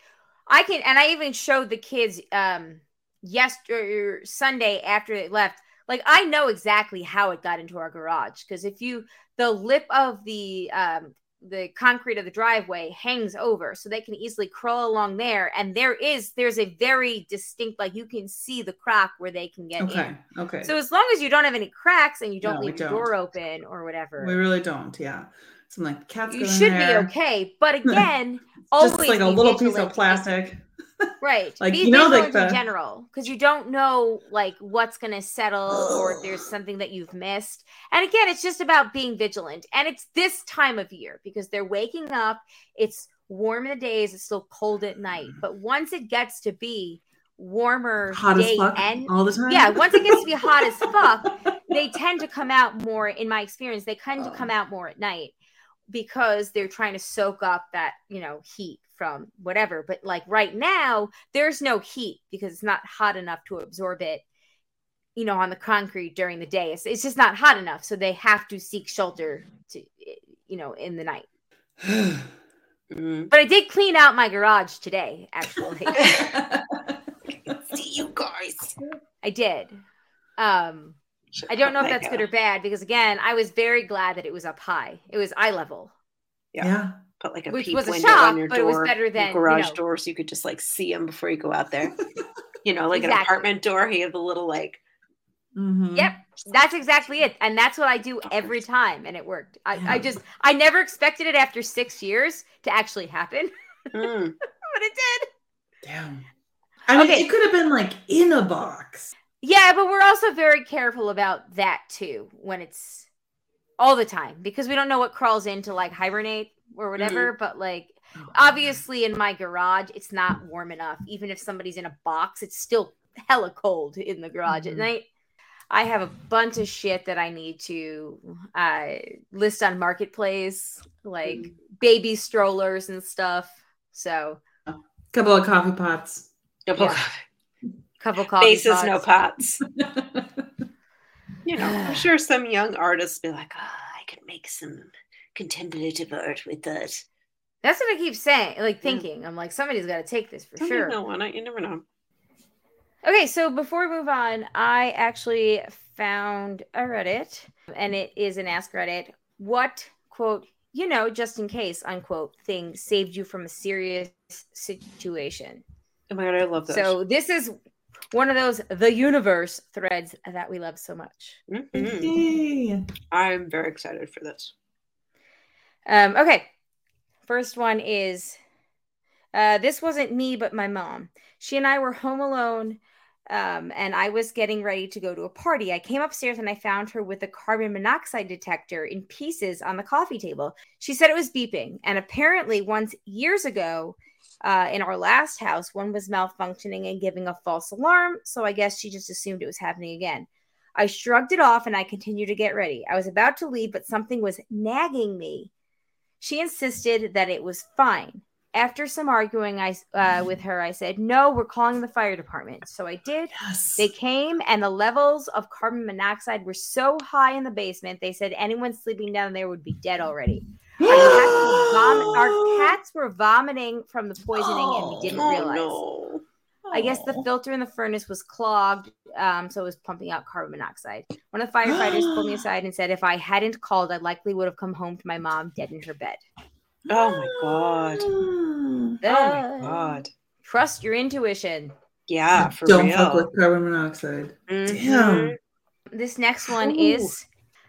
I can, and I even showed the kids um yesterday Sunday after they left. Like I know exactly how it got into our garage because if you the lip of the um the concrete of the driveway hangs over so they can easily crawl along there and there is there's a very distinct like you can see the crack where they can get in okay. Okay. So as long as you don't have any cracks and you don't No, leave don't. door open or whatever, we really don't, yeah. So I'm like cats you should there. be okay. But *laughs* again, always Just like a little piece of plastic. *laughs* right? Like, be you know, like vigilant in the- general because you don't know like what's gonna settle or if there's something that you've missed. And again, it's just about being vigilant. And it's this time of year because they're waking up. It's warm in the days. It's still cold at night. Mm. But once it gets to be warmer Hot as day fuck and all the time. yeah, once it gets to be hot as *laughs* fuck, they tend to come out more in my experience they tend to oh. come out more at night because they're trying to soak up that you know heat from whatever. But like right now there's no heat because it's not hot enough to absorb it you know on the concrete during the day. It's, it's just not hot enough. So they have to seek shelter to you know in the night. *sighs* But i did clean out my garage today actually. *laughs* *laughs* See you guys. i did. Um I don't know if that's good or bad because again, I was very glad that it was up high. It was eye level. Yeah. yeah. Put like a Which peep was a window shock, on your but it was better your than, you garage know- door, so you could just like see them before you go out there. *laughs* you know, like an apartment door. He had the little like. Mhm. Yep. That's exactly it. And that's what I do every time. And it worked. I, I just, I never expected it after six years to actually happen, *laughs* Mm. but it did. Damn. I mean, Okay. it could have been like in a box. Yeah. But we're also very careful about that too when it's all the time because we don't know what crawls in to like hibernate or whatever. But like, obviously in my garage, it's not warm enough. Even if somebody's in a box, it's still hella cold in the garage at Mhm. night. I have a bunch of shit that I need to uh, list on Marketplace, like Mm. baby strollers and stuff. So, a couple of coffee pots. Double Yeah. Couple coffee Bases, no pots. pots. *laughs* You know, I'm sure some young artists be like, ah, I could make some contemplative art with that. That's what I keep saying, like Yeah. thinking. I'm like, somebody's got to take this for Some sure. people one, You never know. Okay, so before we move on, I actually found a Reddit, and it is an Ask Reddit. What quote, you know, just in case, unquote, thing saved you from a serious situation? Oh my god, I love this. So this is one of those the universe threads that we love so much. Mhm. I'm very excited for this. Um, okay. First one is uh, this wasn't me, but my mom. She and I were home alone, um, and I was getting ready to go to a party. I came upstairs and I found her with a carbon monoxide detector in pieces on the coffee table. She said it was beeping, and apparently, once years ago, uh, in our last house, one was malfunctioning and giving a false alarm. So I guess she just assumed it was happening again. I shrugged it off and I continued to get ready. I was about to leave, but something was nagging me. She insisted that it was fine. After some arguing I, uh, with her, I said, No, we're calling the fire department. So I did. Yes. They came, and the levels of carbon monoxide were so high in the basement, they said anyone sleeping down there would be dead already. *gasps* Our cats were, vom- our *gasps* cats were vomiting from the poisoning, and we didn't oh realize. no. I guess the Oh. filter in the furnace was clogged, um, so it was pumping out carbon monoxide. One of the firefighters pulled me *gasps* aside and said, "If I hadn't called, I likely would have come home to my mom dead in her bed." Oh my god. Oh my god. Trust your intuition. Yeah, for Don't real. fuck with carbon monoxide. Mhm. Damn. This next one Ooh. is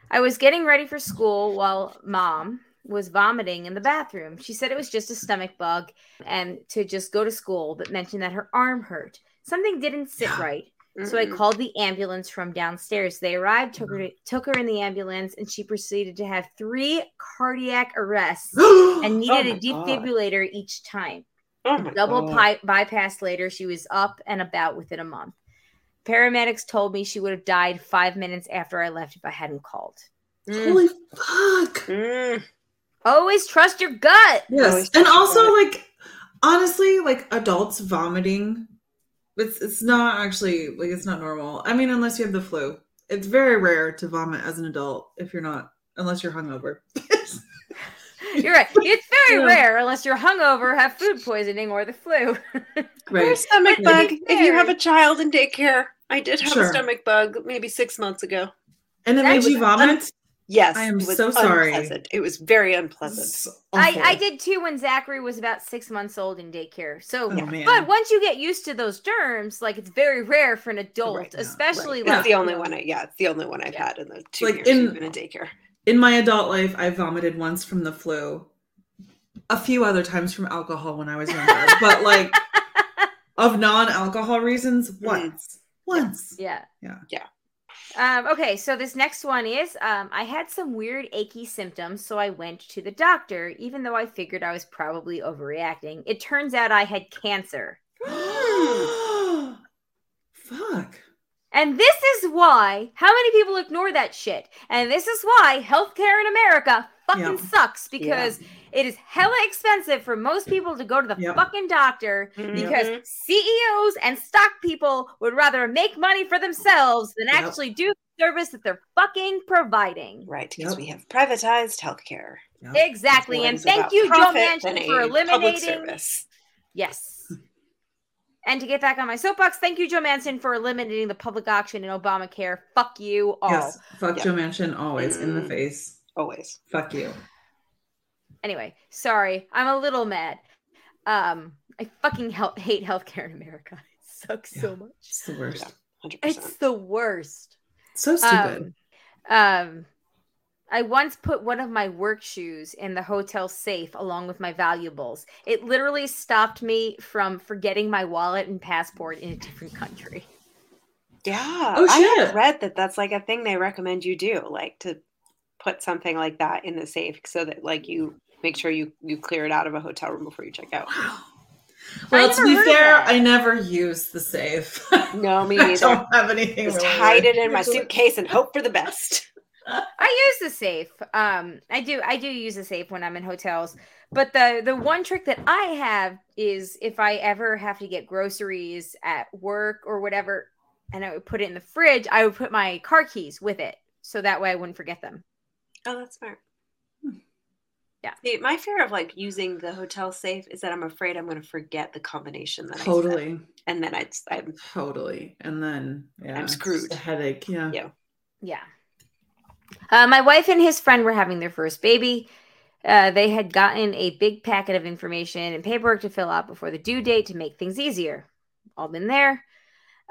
I was getting ready for school while mom was vomiting in the bathroom. She said it was just a stomach bug and to just go to school, but mentioned that her arm hurt. Something didn't sit right. So I called the ambulance from downstairs. They arrived, took her took her in the ambulance, and she proceeded to have three cardiac arrests *gasps* and needed Oh a my God. defibrillator each time. Oh Double pi- bypass later, she was up and about within a month. Paramedics told me she would have died five minutes after I left if I hadn't called. Mm. Holy fuck. Mm. Always trust your gut. Yes. And also gut. like honestly, like adults vomiting, it's it's not actually like it's not normal. I mean, unless you have the flu. It's very rare to vomit as an adult if you're not unless you're hungover. *laughs* You're right. It's very Yeah. rare unless you're hungover, have food poisoning, or the flu. *laughs* Or a stomach But bug. If you have a child in daycare, I did have Sure. a stomach bug maybe six months ago. And it That made was you vomit? Yes, I am it was so sorry. unpleasant. It was very unpleasant. It's I. I did too when Zachary was about six months old in daycare. So, Oh, man. but once you get used to those germs, like it's very rare for an adult, Right, yeah, especially It's like the only one. I, yeah, it's the only one I've Yeah. had in the two Like years in- been in daycare. in my adult life, I vomited once from the flu. A few other times from alcohol when I was younger, *laughs* but like of non-alcohol reasons, mm-hmm. once, once. Yeah. Yeah. Yeah. Um, okay, so this next one is um, I had some weird achy symptoms, so I went to the doctor, even though I figured I was probably overreacting. It turns out I had cancer. *gasps* Fuck. And this is why, how many people ignore that shit? And this is why healthcare in America fucking Yeah. sucks because it is hella expensive for most people to go to the Yep. fucking doctor because Mhm. CEOs and stock people would rather make money for themselves than Yep. actually do the service that they're fucking providing. Right, because Yep. we have privatized healthcare. Yeah. Exactly. And thank you, Joe profit Manchin, for eliminating. Yes. And to get back on my soapbox, thank you, Joe Manchin, for eliminating the public option in Obamacare. Fuck you all. Yes. Fuck Yeah. Joe Manchin always in the Mm. face. Always. Fuck you. Anyway, sorry. I'm a little mad. Um, I fucking hel- hate healthcare in America. *laughs* It sucks so much. It's the worst. Yeah. Hundred It's the worst. So stupid. Um, um, I once put one of my work shoes in the hotel safe along with my valuables. It literally stopped me from forgetting my wallet and passport in a different country. Yeah. Oh, I shit. have read that that's like a thing they recommend you do, like to put something like that in the safe so that like you make sure you you clear it out of a hotel room before you check out. wow. Well, to be fair. I never use the safe. *laughs* No, me I don't have anything. Just really hide it in my suitcase and hope for the best. *laughs* I use the safe. Um, I do. I do use the safe when I'm in hotels. But the the one trick that I have is if I ever have to get groceries at work or whatever, and I would put it in the fridge, I would put my car keys with it, so that way I wouldn't forget them. Oh, that's smart. Hmm. Yeah. See, my fear of like using the hotel safe is that I'm afraid I'm going to forget the combination that I Totally. and then I just, I'm Totally. And then yeah, I'm screwed. just A headache. Yeah. Yeah. Yeah. Uh, my wife and his friend were having their first baby. Uh, they had gotten a big packet of information and paperwork to fill out before the due date to make things easier. all been there.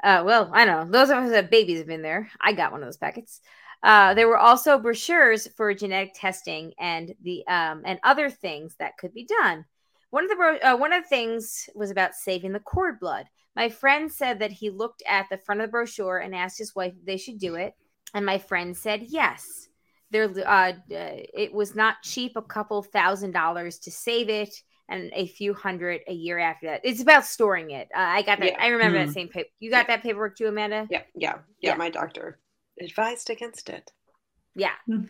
Uh, well, I know those of us that have babies have been there. I got one of those packets. Uh, there were also brochures for genetic testing and the um, and other things that could be done. One of the bro- uh, one of the things was about saving the cord blood. My friend said that he looked at the front of the brochure and asked his wife if they should do it, and my friend said yes. There, uh, it was not cheap, a couple thousand dollars to save it, and a few hundred a year after that. It's about storing it. Uh, I got that. Yeah. I remember Mm. that same paper. You got Yeah. that paperwork too, Amanda? Yeah, yeah, yeah, Yeah. My doctor advised against it. Yeah. Hmm.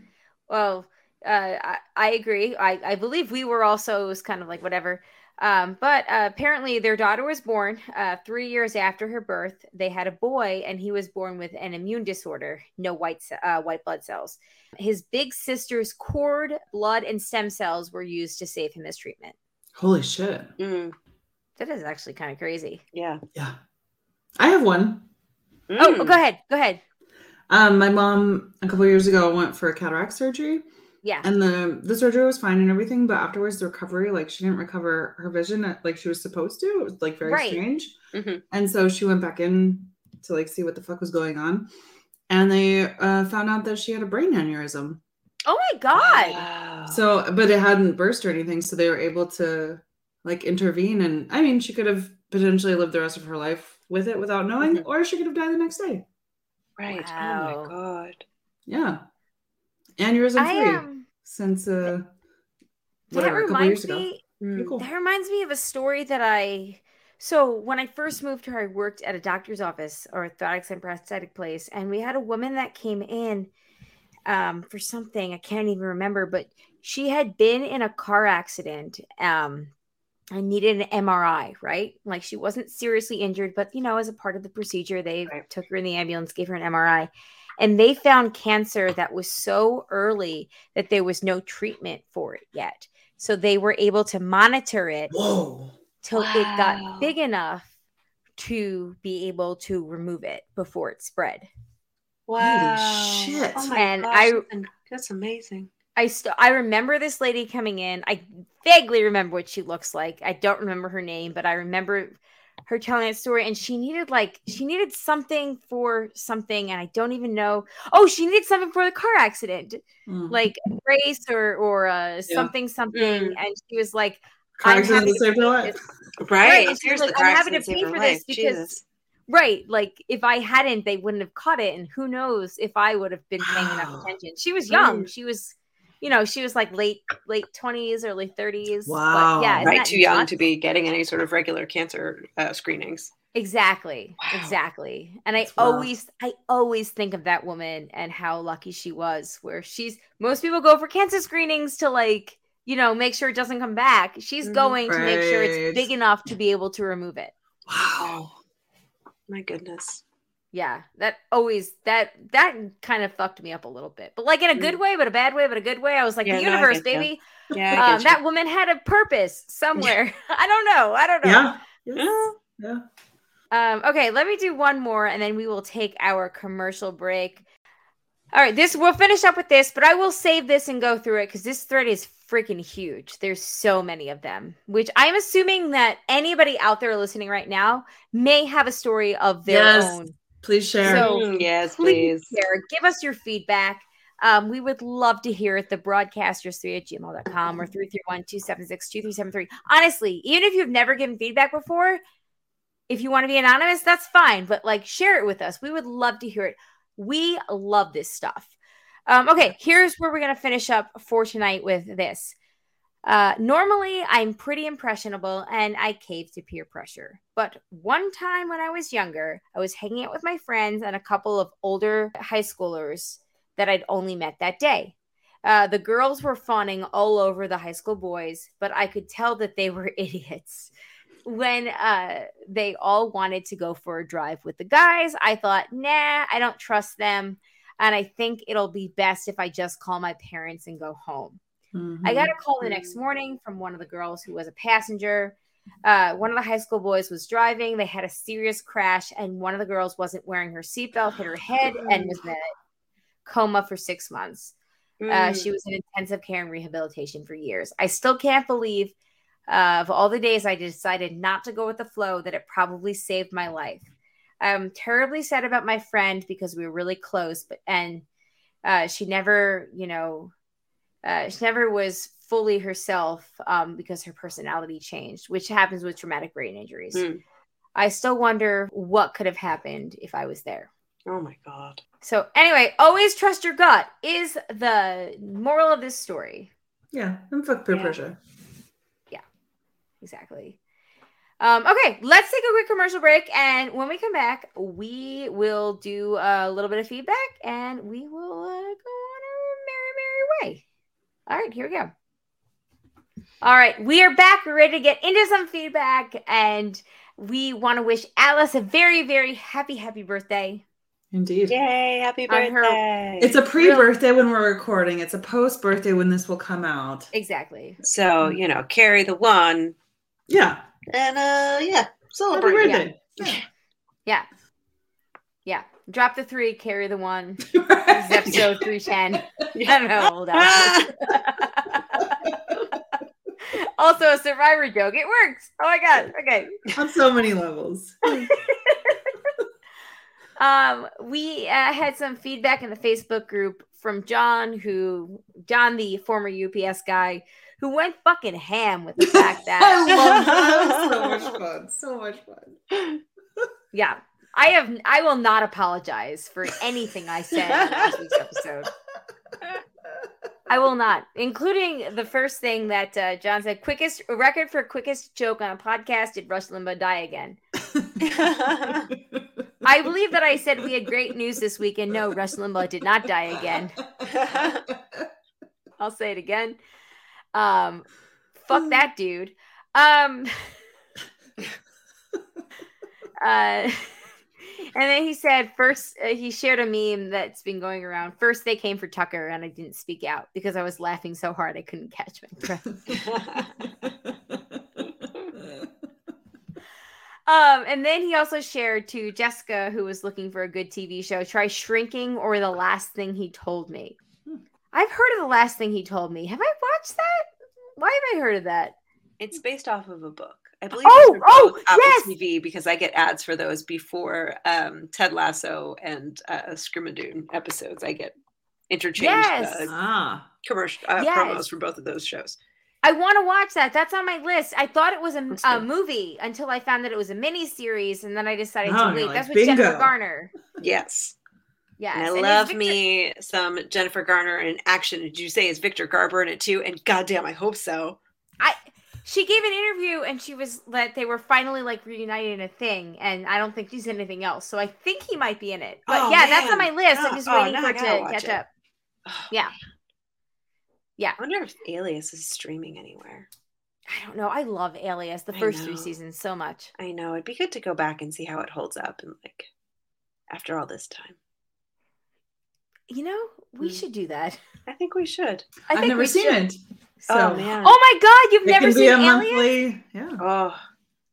Well, uh, I, I agree. I, I believe we were also it was kind of like whatever. Um, but uh, apparently their daughter was born uh, three years after her birth. They had a boy, and he was born with an immune disorder, no white ce- uh, white blood cells. His big sister's cord, blood, and stem cells were used to save him as treatment. Holy shit. Mm, That is actually kind of crazy. yeah. Yeah. I have one. Oh, Mm. go ahead. Go ahead. Um, my mom a couple years ago went for a cataract surgery, Yeah. and the the surgery was fine and everything, but afterwards the recovery, like she didn't recover her vision at- like she was supposed to. It was like very Right. strange. Mhm. And so she went back in to like see what the fuck was going on, and they uh, found out that she had a brain aneurysm. Oh my God. Wow. So, but it hadn't burst or anything, so they were able to like intervene. And I mean, she could have potentially lived the rest of her life with it without knowing, Mhm. or she could have died the next day. Right. Oh my god. Yeah, aneurysm I free um, since uh, that whatever a couple years reminds ago. me. Mm. cool. That reminds me of a story that I. So when I first moved here, I worked at a doctor's office, or orthotics and prosthetic place, and we had a woman that came in um, for something I can't even remember, but she had been in a car accident um, and needed an MRI. Right, like she wasn't seriously injured, but you know, as a part of the procedure, they Right. took her in the ambulance, gave her an MRI. And they found cancer that was so early that there was no treatment for it yet. So they were able to monitor it Whoa! till it got big enough to be able to remove it before it spread. Wow. shit. Oh my And gosh, I- that's- that's amazing. I st- I remember this lady coming in. I vaguely remember what she looks like. I don't remember her name, but I remember her telling that story. And she needed like she needed something for something, and I don't even know. Oh, she needed something for the car accident, Mm. like a brace or or uh, something something. Mm. And she was like, car I'm accident happy that saved her pay life. this. Right. and she's Seriously, like, car I'm happy to pay for life. this because Jesus. Right. Like if I hadn't, they wouldn't have caught it. And who knows if I would have been paying enough attention. She was young. Mm. She was, you know, she was like late, late 20s, early 30s. Wow. But yeah. right. that Too young nuts? to be getting any sort of regular cancer uh, screenings. Exactly. Wow. Exactly. And I wild. always, I always think of that woman and how lucky she was, where she's, most people go for cancer screenings to like, you know, make sure it doesn't come back. She's Mhm. going to make sure it's big enough to be able to remove it. Wow. My goodness. Yeah that always that that kind of fucked me up a little bit but like in a good way but a bad way but a good way i was like Yeah, the universe get ya. baby Yeah. Um, that woman had a purpose somewhere *laughs* i don't know i don't know Yeah. Yeah. Yeah. um okay let me do one more and then we will take our commercial break all right this we'll finish up with this but i will save this and go through it because this thread is freaking huge there's so many of them which i'm assuming that anybody out there listening right now may have a story of their Yes. own Please share. So- Mm, yes, please please. share. Give us your feedback. Um, we would love to hear it. The broadcasters3 at gmail.com or 331 276 2373. Honestly, even if you've never given feedback before, if you want to be anonymous, that's fine. But like, share it with us. We would love to hear it. We love this stuff. Um, okay, here's where we're going to finish up for tonight with this. Uh, normally, I'm pretty impressionable and I cave to peer pressure. But one time when I was younger, I was hanging out with my friends and a couple of older high schoolers that I'd only met that day. Uh, the girls were fawning all over the high school boys, but I could tell that they were *laughs* idiots. When uh, they all wanted to go for a drive with the guys, I thought, nah, I don't trust them. And I think it'll be best if I just call my parents and go home. I got a call the next morning from one of the girls who was a passenger. Uh, one of the high school boys was driving. They had a serious crash, and one of the girls wasn't wearing her seatbelt, hit her head, and was in a coma for six months. Uh, Mm. she was in intensive care and rehabilitation for years. I still can't believe Uh, of all the days I decided not to go with the flow, that it probably saved my life. I'm terribly sad about my friend because we were really close, but and uh, she never, you know, uh, she never was fully herself um, because her personality changed, which happens with traumatic brain injuries. Mm. I still wonder what could have happened if I was there. Oh my god. So, anyway, always trust your gut is the moral of this story. Yeah, and fuck peer Yeah. pressure. Exactly. Um, okay, let's take a quick commercial break. And when we come back, we will do a little bit of feedback and we will uh, go on our merry, merry way. All right, here we go. All right, we are back. We're ready to get into some feedback. And we want to wish Alice a very, very happy, happy birthday. Indeed. Yay, happy On her- birthday. It's a pre-birthday when we're recording. It's a post-birthday when this will come out. Exactly. so, you know, carry the one Yeah. and uh yeah, Happy celebrate. birthday. Yeah. Yeah. Drop the three, carry the one. *laughs* This is episode 310. I don't know. Hold on. also a survivor joke. It works. Oh my god. Okay. On so many levels. *laughs* Um, we uh, had some feedback in the Facebook group from John, who John, the former UPS guy, who went fucking ham with the fact *laughs* that I love that. So much fun. So much fun. yeah, I have I will not apologize for anything I said in last week's episode. I will not, including the first thing that uh, John said. Quickest record for quickest joke on a podcast. Did Rush Limbaugh die again? I believe that I said we had great news this week, and no, Rush Limbaugh did not die again. I'll say it again. Um, fuck that dude. Um, *laughs* uh, and then he said first uh, he shared a meme that's been going around. First they came for Tucker, and I didn't speak out because I was laughing so hard I couldn't catch my breath. *laughs* Um, and then he also shared to Jessica, who was looking for a good TV show, try Shrinking or The Last Thing He Told Me. Hmm. I've heard of The Last Thing He Told Me. Have I watched that? Why have I heard of that? it's based off of a book. I believe Oh, it's for oh, Apple yes! TV because I get ads for those before um, Ted Lasso and uh, Schmigadoon episodes. I get interchanged Yes. uh, ah. commercial uh, Yes. promos for both of those shows. I want to watch that. That's on my list. I thought it was a, a movie until I found that it was a mini series, and then I decided Oh, to wait. like, That's with Jennifer. Garner. Yes. Yes, And I and love Victor- me some Jennifer Garner in action. Did you say is Victor Garber in it too? And goddamn, I hope so. I she gave an interview and she was that they were finally like reunited in a thing, and I don't think she's in anything else. So I think he might be in it. But Oh, yeah, that's on my list. Oh, I'm just oh, waiting for it gotta catch it. up. Yeah. Yeah. I wonder if Alias is streaming anywhere. I don't know. I love Alias, the first three seasons so much. I know it'd be good to go back and see how it holds up and like after all this time. You know, we Mm. should do that. I think we should. I I've think never we seen should. it. So oh man. Oh my god, you've it never can be seen a Alias? monthly. Yeah. Oh,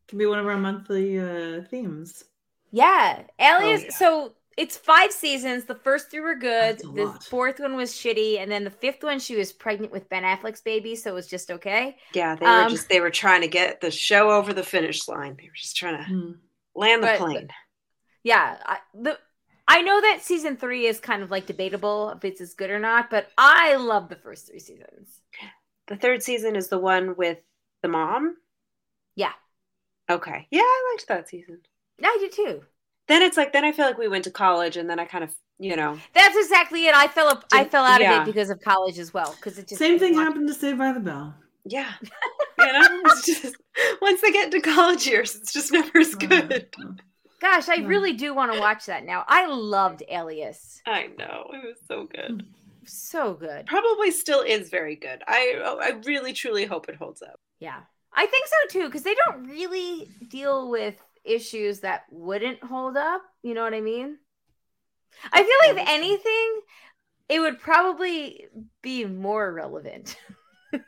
can be one of our monthly uh themes. Yeah, Alias. Oh, yeah. So it's five seasons. The first three were good. The lot. fourth one was shitty, and then the fifth one, she was pregnant with Ben Affleck's baby, so it was just okay. yeah. They were Um, just they were trying to get the show over the finish line. They were just trying to Hmm. land the But- plane. Yeah, I, the I know that season three is kind of like debatable if it's as good or not, but I love the first three seasons. The third season is the one with the mom. Yeah. Okay. Yeah, I liked that season. I do too. Then it's like then I feel like we went to college and then I kind of you know That's exactly it. I fell up. I fell out of it because of college as well. Because it just Same thing happened. happened to Saved by the Bell. yeah *laughs* you know it's just once they get into college years it's just never as good. Gosh, I Yeah. really do want to watch that now. I loved Alias. I know it was so good. *laughs* So good. Probably still is very good. I I really truly hope it holds up. Yeah, I think so too. Because they don't really deal with issues that wouldn't hold up. You know what I mean? I feel like if anything, it would probably be more relevant. *laughs* I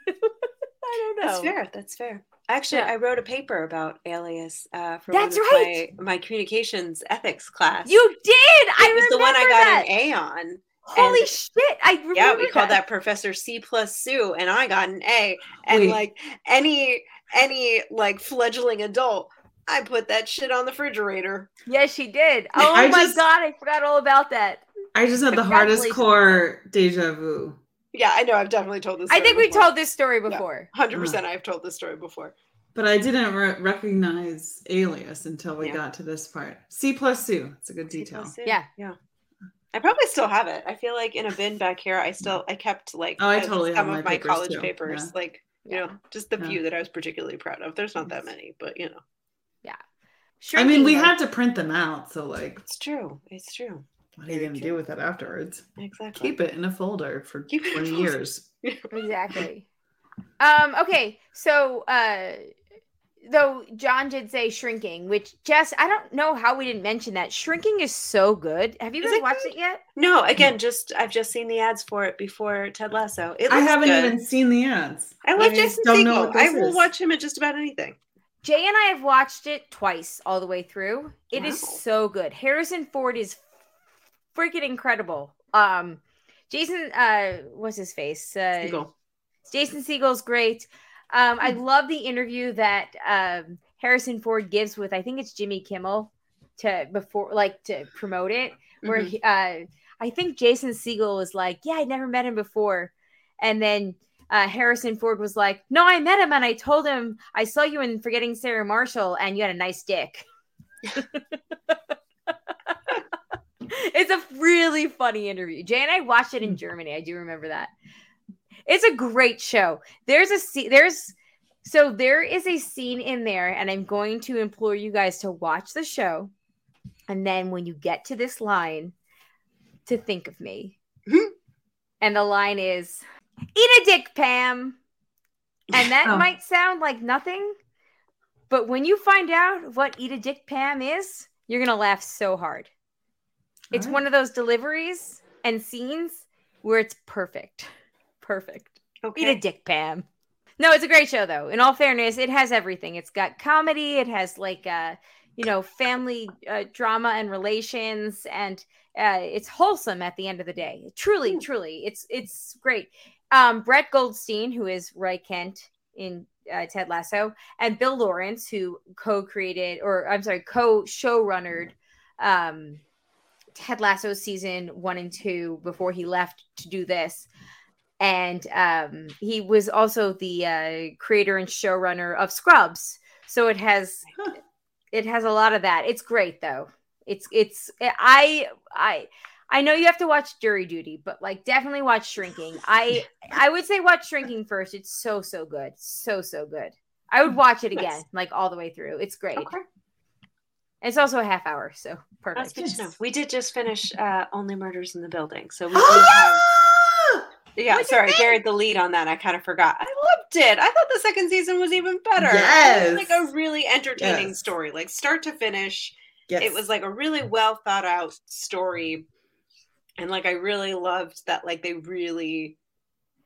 don't know. That's fair. That's fair. Actually, Yeah. I wrote a paper about Alias uh, for That's right. my, my communications ethics class. You did. I was the one I got that. an A on. Holy and- shit! I remember Yeah, we called that. that Professor C plus Sue, and I got an A. And Wait. like any any like fledgling adult, I put that shit on the refrigerator. Yes, she did. Oh I my just- god, I forgot all about that. I just had the hardest core deja vu. Yeah, I know. I've definitely told this. I story think we before. told this story before. Hundred percent. I've told this story before. But I didn't re- recognize Alias until we Yeah. got to this part. C plus Sue. It's a good detail. Yeah. yeah. I probably still have it. I feel like in a bin back here, I still I kept like Oh, I totally have some my of my papers, college too. papers, Yeah. like you know, just the Yeah. few that I was particularly proud of. There's not that many, but you know, Yeah. Sure. I mean, we had to print them out, so like, it's true. It's true. what are you gonna do with it afterwards? Exactly. Keep it in a folder for Keep it in a 20 years. *laughs* exactly. Um. Okay. So, uh, though John did say shrinking, which Jess, I don't know how we didn't mention that. Shrinking is so good. Have you guys it watched good? it yet? No, again, just I've just seen the ads for it before Ted Lasso. It I haven't good. even seen the ads. I love I Jason Segel. I will is. watch him at just about anything. Jay and I have watched it twice all the way through. It is Wow. so good. Harrison Ford is freaking incredible. Um, Jason, uh, what's his face? Uh, Segel. Jason Segel's great. Um, Hmm. I love the interview that um, Harrison Ford gives with I think it's Jimmy Kimmel to before like to promote it, where Mhm. he, uh, I think Jason Segel was like, "Yeah, I'd never met him before," and then uh, Harrison Ford was like, "No, I met him and I told him I saw you in Forgetting Sarah Marshall and you had a nice dick." *laughs* it's a really funny interview. Jay and I watched it in Germany. I do remember that. It's a great show. There's a scene. There's so there is a scene in there, and I'm going to implore you guys to watch the show, and then when you get to this line, to think of me. Mhm. and the line is, "Eat a dick, Pam." And that Oh. might sound like nothing, but when you find out what "Eat a dick, Pam" is, you're gonna laugh so hard. It's Alright. one of those deliveries and scenes where it's perfect. Perfect. Okay. Eat a dick, Pam. No, it's a great show though. In all fairness, it has everything. It's got comedy, it has like uh, you know, family uh, drama and relations and uh, it's wholesome at the end of the day. Truly, Hmm. truly. It's it's great. Um Brett Goldstein, who is Roy Kent in uh, Ted Lasso, and Bill Lawrence, who co-created or I'm sorry, co-showrunnered um Ted Lasso season one and two before he left to do this. And um, he was also the uh, creator and showrunner of Scrubs. So it has Huh. it has a lot of that. It's great though. It's it's I I I know you have to watch Jury Duty, but like definitely watch Shrinking. I I would say watch Shrinking first. It's so so good. So so good. I would watch it Nice. again, like all the way through. It's great. Okay. It's also a half hour, so That's perfect. good to know. We did just finish uh, Only Murders in the Building. So we. *gasps* Yeah, What'd sorry, I think? carried the lead on that. I kind of forgot. I loved it. I thought the second season was even better. It Yes. was like a really entertaining Yes. story, like start to finish. Yes. It was like a really well thought out story. And like I really loved that like they really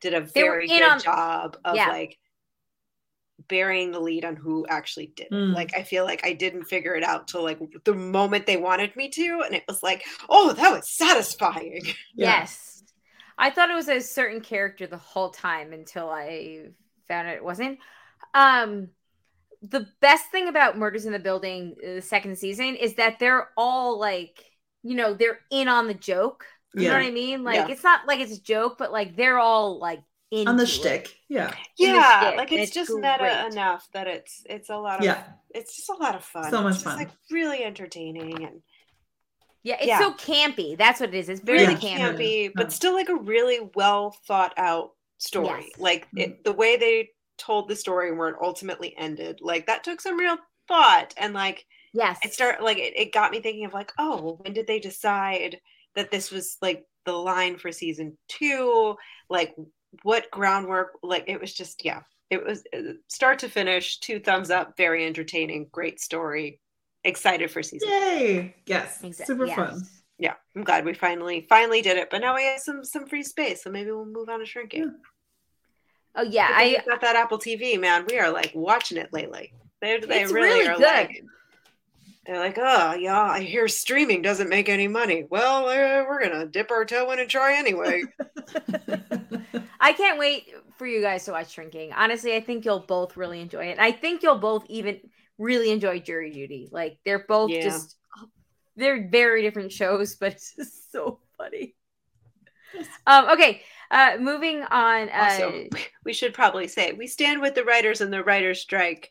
did a very good on- job of Yeah. like burying the lead on who actually did it. Mm. Like I feel like I didn't figure it out till like the moment they wanted me to and it was like, "Oh, that was satisfying." Yeah. Yes. I thought it was a certain character the whole time until I found out it wasn't. Um the best thing about Murders in the Building uh, the second season is that they're all like, you know, they're in on the joke. You know what I mean? Like Yeah. it's not like it's a joke, but like they're all like into on the it. shtick. Yeah. Yeah, shtick, like it's, it's just meta enough that it's it's a lot of Yeah. it's just a lot of fun. So much it's just, fun. like really entertaining and Yeah, it's Yeah. so campy. That's what it is. It's very really campy. campy, but still like a really well thought out story. Yes. Like it, the way they told the story and where it ultimately ended, like that took some real thought and like Yes. it start like it, it got me thinking of like, oh, well, when did they decide that this was like the line for season two? Like what groundwork? Like it was just yeah, it was uh, start to finish, two thumbs up, very entertaining, great story. Excited for season. Yay. Yes. Exa- Super yes. fun. Yeah, I'm glad we finally finally did it. But now we have some some free space, so maybe we'll move on to shrinking. Oh yeah, I I got that Apple TV, man. We are like watching it lately. They they It's really, really are good. like They're like, oh, yeah, I hear streaming doesn't make any money. Well, uh, we're going to dip our toe in and try anyway. *laughs* *laughs* I can't wait for you guys to watch Shrinking. Honestly, I think you'll both really enjoy it. I think you'll both even really enjoy Jury Duty. Like they're both Yeah. just they're very different shows, but it's just so funny. Um, okay, uh, moving on. Uh, also, we should probably say we stand with the writers and the writers' strike.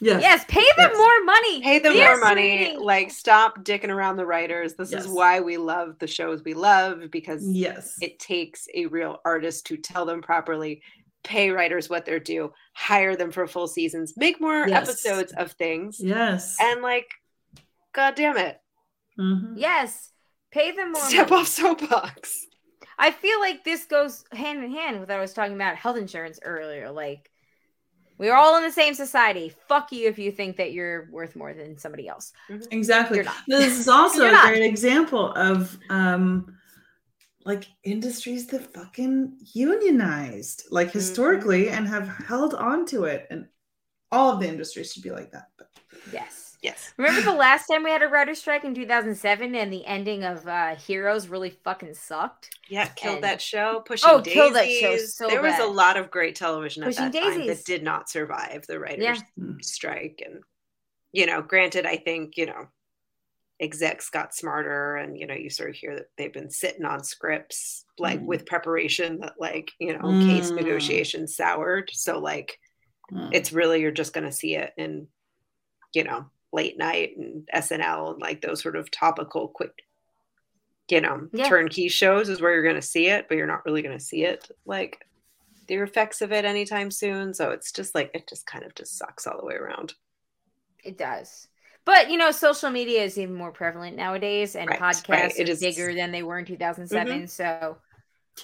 yes. yes, pay them Yes. more money. Pay them They're more money. streaming. Like, stop dicking around the writers. This Yes. is why we love the shows we love because Yes. it takes a real artist to tell them properly pay writers what they're due hire them for full seasons make more Yes. episodes of things yes. and like god damn it Mhm. yes, pay them more. step money. off soapbox I feel like this goes hand in hand with what I was talking about health insurance earlier. Like we're all in the same society. Fuck you if you think that you're worth more than somebody else. Exactly. You're not. This is *laughs* also You're a great example of um like industries that fucking unionized like Mm-hmm. historically and have held on to it and all of the industries should be like that but Yes. yes Remember the last time we had a writer strike in 2007 and the ending of uh, Heroes really fucking sucked? yeah killed And- that show pushing Oh, daisies killed that show so there was a lot of great television Pushing at that time that did not survive the writers Yeah. Mm. strike and you know granted i think you know execs got smarter and you know you sort of hear that they've been sitting on scripts like Mm. with preparation that like you know case Mm. negotiations soured so like mm. it's really you're just going to see it in you know late night and snl and like those sort of topical quick you know Yeah. turnkey shows is where you're going to see it but you're not really going to see it like the effects of it anytime soon so it's just like it just kind of just sucks all the way around It does. But you know, social media is even more prevalent nowadays, and Right, podcasts right. It are is- Mm-hmm. bigger than they were in 2007. So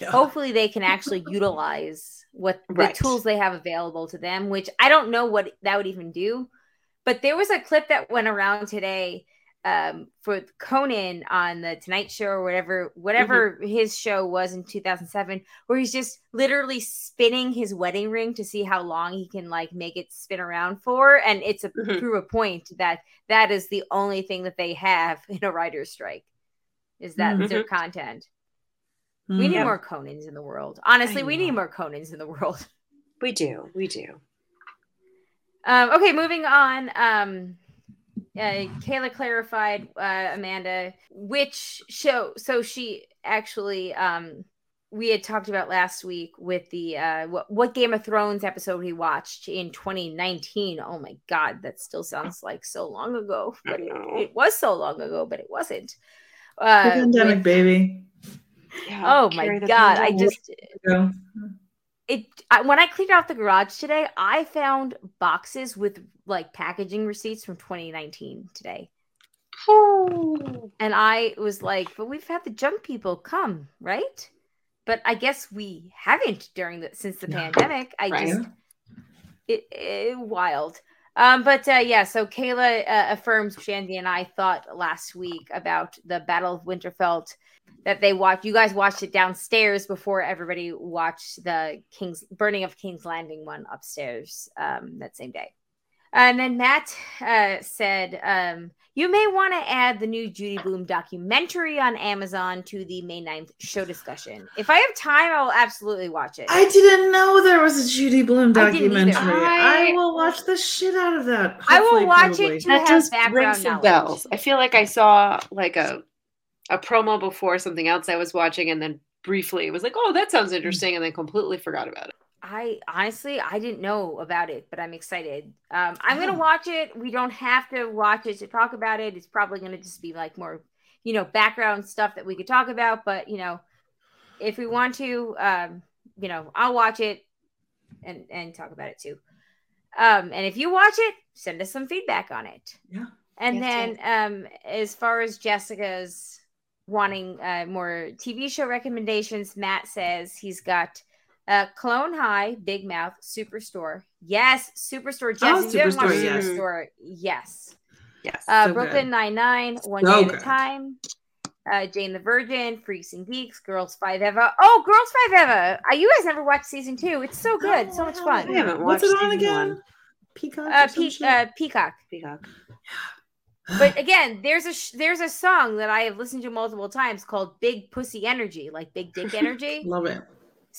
Yeah. hopefully, they can *laughs* actually utilize what the Right. tools they have available to them. Which I don't know what that would even do. But there was a clip that went around today um, for Conan on the Tonight Show or whatever, whatever Mm-hmm. his show was in 2007, where he's just literally spinning his wedding ring to see how long he can like make it spin around for, and it's a Mhm. through a point that that is the only thing that they have *laughs* in a writer's strike is that Mhm. their content. We Mm. need Yeah. more Conans in the world. Honestly, we need more Conans in the world. we do we do Um, okay, moving on. Um, uh, Kayla clarified, uh, Amanda, which show. So she actually, um, we had talked about last week with the uh, what, what Game of Thrones episode he watched in 2019. Oh my God, that still sounds like so long ago, but it, it was so long ago, but it wasn't. The Uh, pandemic with- baby yeah, oh my carry the God, I just Go. It I, when I cleaned out the garage today, I found boxes with like packaging receipts from 2019 today. Ooh. And I was like, but we've had the junk people come, right? But I guess we haven't during the since the No. pandemic. I Right. just it, it wild. Um, but uh, yeah, so Kayla uh, affirms Shandy and I thought last week about the Battle of Winterfell that they watched. You guys watched it downstairs before everybody watched the King's Burning of King's Landing one upstairs um, that same day. And then Matt uh, said, um, You may want to add the new Judy Blume documentary on Amazon to the May 9th show discussion. If I have time, I will absolutely watch it. I didn't know there was a Judy Blume I didn't either. documentary. I- I, will watch the shit out of that. I will watch probably. it to that have does background ring some knowledge. bells. I feel like I saw like a a promo before something else I was watching, and then briefly it was like, "Oh, that sounds interesting," and then completely forgot about it. I honestly I didn't know about it, but I'm excited. Um, I'm gonna Oh. watch it. We don't have to watch it to talk about it. It's probably gonna just be like more, you know, background stuff that we could talk about. But you know, if we want to, um, you know, I'll watch it and and talk about it too. Um, and if you watch it, send us some feedback on it. Yeah. And then, um, as far as Jessica's wanting uh, more TV show recommendations, Matt says he's got uh, Clone High, Big Mouth, Superstore. Yes, Superstore. Jess, Oh, you Superstore, yes. Superstore, yes. Yes. Uh, So Brooklyn good. Nine Nine, One So Day at a. Time. Uh, Jane the Virgin, Freaks and Geeks, Girls Five Eva. Oh, Girls Five Eva! Uh, you guys never watched season two. It's so good, so much I fun. haven't What's it watched on season again? one. Peacock. Uh, Pe- uh, Peacock. Peacock. But *sighs* again, there's a sh- there's a song that I have listened to multiple times called "Big Pussy Energy," like big dick energy. Love it.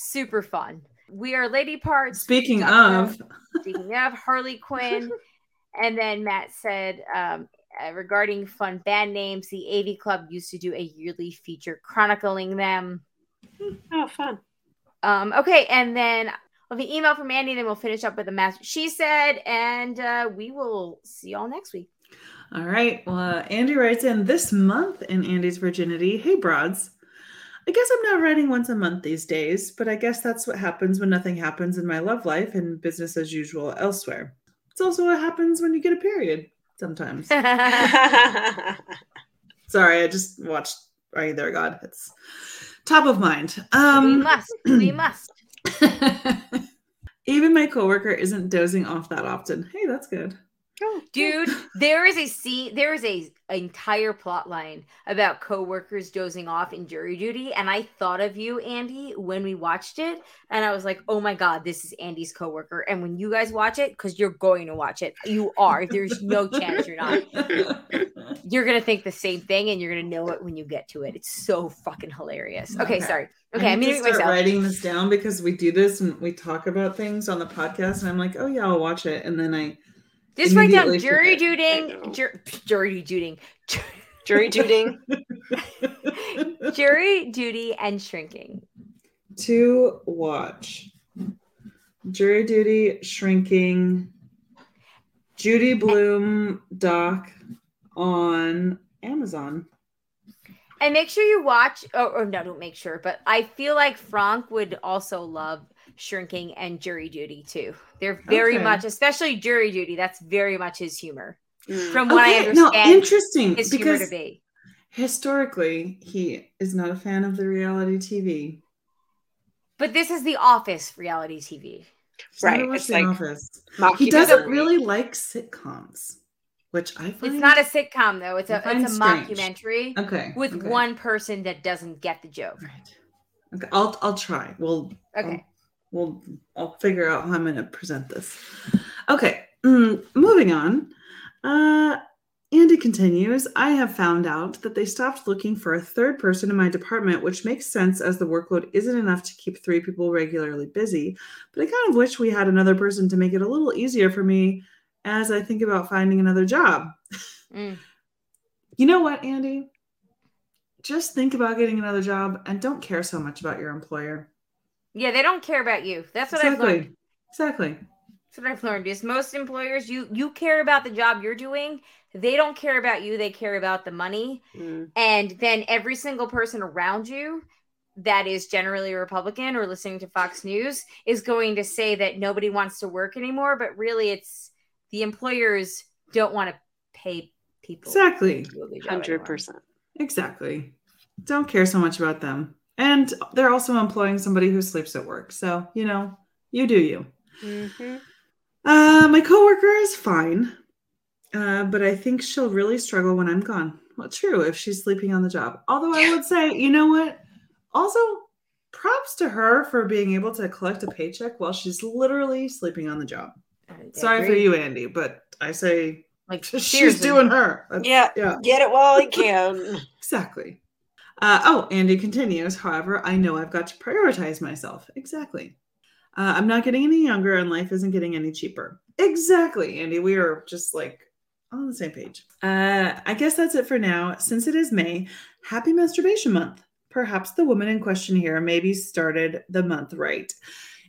Super fun. We are lady parts. Speaking of, *laughs* Speaking of Harley Quinn, *laughs* and then Matt said um, uh, regarding fun band names, the AV Club used to do a yearly feature chronicling them. *laughs* Oh, fun. Um, okay, and then well, the email from Andy, then we'll finish up with the master. She said, and uh, we will see y'all next week. all right. Well, uh, Andy writes in this month in Andy's virginity. Hey, broads. I guess I'm not writing once a month these days, but I guess that's what happens when nothing happens in my love life and business as usual elsewhere. It's also what happens when you get a period sometimes. *laughs* *laughs* Sorry, I just watched Are You There, God? It's top of mind. Um, we must. We *clears throat* must. *laughs* Even my coworker isn't dozing off that often. Hey, that's good. Oh, Dude, *laughs* there is a scene, there is a entire plot line about coworkers dozing off in jury duty. And I thought of you, Andy, when we watched it. And I was like, oh my God, this is Andy's coworker. And when you guys watch it, because you're going to watch it, you are. There's no chance you're not. *laughs* You're gonna think the same thing and you're gonna know it when you get to it. It's so fucking hilarious. Okay, Okay. sorry. Okay, I'm need to muting start myself. writing this down because we do this and we talk about things on the podcast, and I'm like, oh yeah, I'll watch it, and then I Just write down jury jur- jury duting, *laughs* Jury duting. *laughs* jury duty, and shrinking. to watch jury duty shrinking Judy Blume doc on Amazon. And make sure you watch, or, or no, don't make sure, but I feel like Frank would also love shrinking and jury duty too. They're very Okay. much, especially jury duty. That's very much his humor. Mm. From what I Okay, no, understand, interesting his humor to be. historically he is not a fan of the reality TV. But this is the Office reality TV. He's Right, it's The like Office. He doesn't really like sitcoms, which I find It's not a sitcom though. It's I a it's a strange. mockumentary okay with okay. one person that doesn't get the joke. Right. Okay, I'll I'll try. We'll Okay. We'll I'll figure out how I'm going to present this. Okay, mm, moving on. Uh, Andy continues. I have found out that they stopped looking for a third person in my department, which makes sense as the workload isn't enough to keep three people regularly busy. But I kind of wish we had another person to make it a little easier for me as I think about finding another job. Mm. You know what, Andy? Just think about getting another job and don't care so much about your employer. Yeah, they don't care about you. That's what I've learned. Exactly. That's what I've learned is most employers you you care about the job you're doing. They don't care about you. They care about the money. Mm. And then every single person around you that is generally a Republican or listening to Fox News is going to say that nobody wants to work anymore, but really it's the employers don't want to pay people. Exactly. to do a good job Hundred anymore. percent. Exactly. Don't care so much about them. And they're also employing somebody who sleeps at work. So, you know, you do you. Mm-hmm. Uh, my coworker is fine, uh, but I think she'll really struggle when I'm gone. Well, true, if she's sleeping on the job. Although I would say, you know what? Also, props to her for being able to collect a paycheck while she's literally sleeping on the job. Sorry for you, Andy, but I say Like *laughs* she's seriously. doing her. That's- Yeah. yeah, Get it while you *laughs* can. exactly. Uh, oh, Andy continues. However, I know I've got to prioritize myself. Exactly. Uh, I'm not getting any younger, and life isn't getting any cheaper. Exactly, Andy. We are just like on the same page. Uh, I guess that's it for now. Since it is May, happy masturbation month. Perhaps the woman in question here maybe started the month right.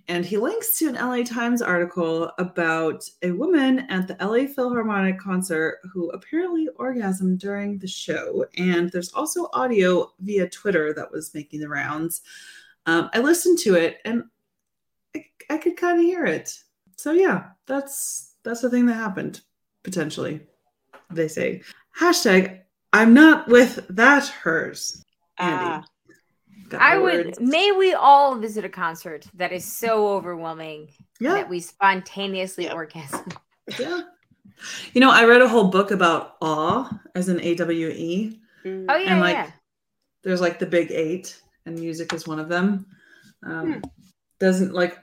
And he links to an LA Times article about a woman at the LA Philharmonic concert who apparently orgasmed during the show. And there's also audio via Twitter that was making the rounds. Um, I listened to it and I, I could kind of hear it. So yeah, that's that's the thing that happened potentially. They say hashtag I'm not with that hers. Andy. Ah, I would words. may we all visit a concert that is so overwhelming Yeah. that we spontaneously Yeah. orgasm. *laughs* Yeah. You know, I read a whole book about awe as an A W E. mm. Oh yeah, And, like, yeah. There's like the big eight, and music is one of them. Um, Hmm. Doesn't like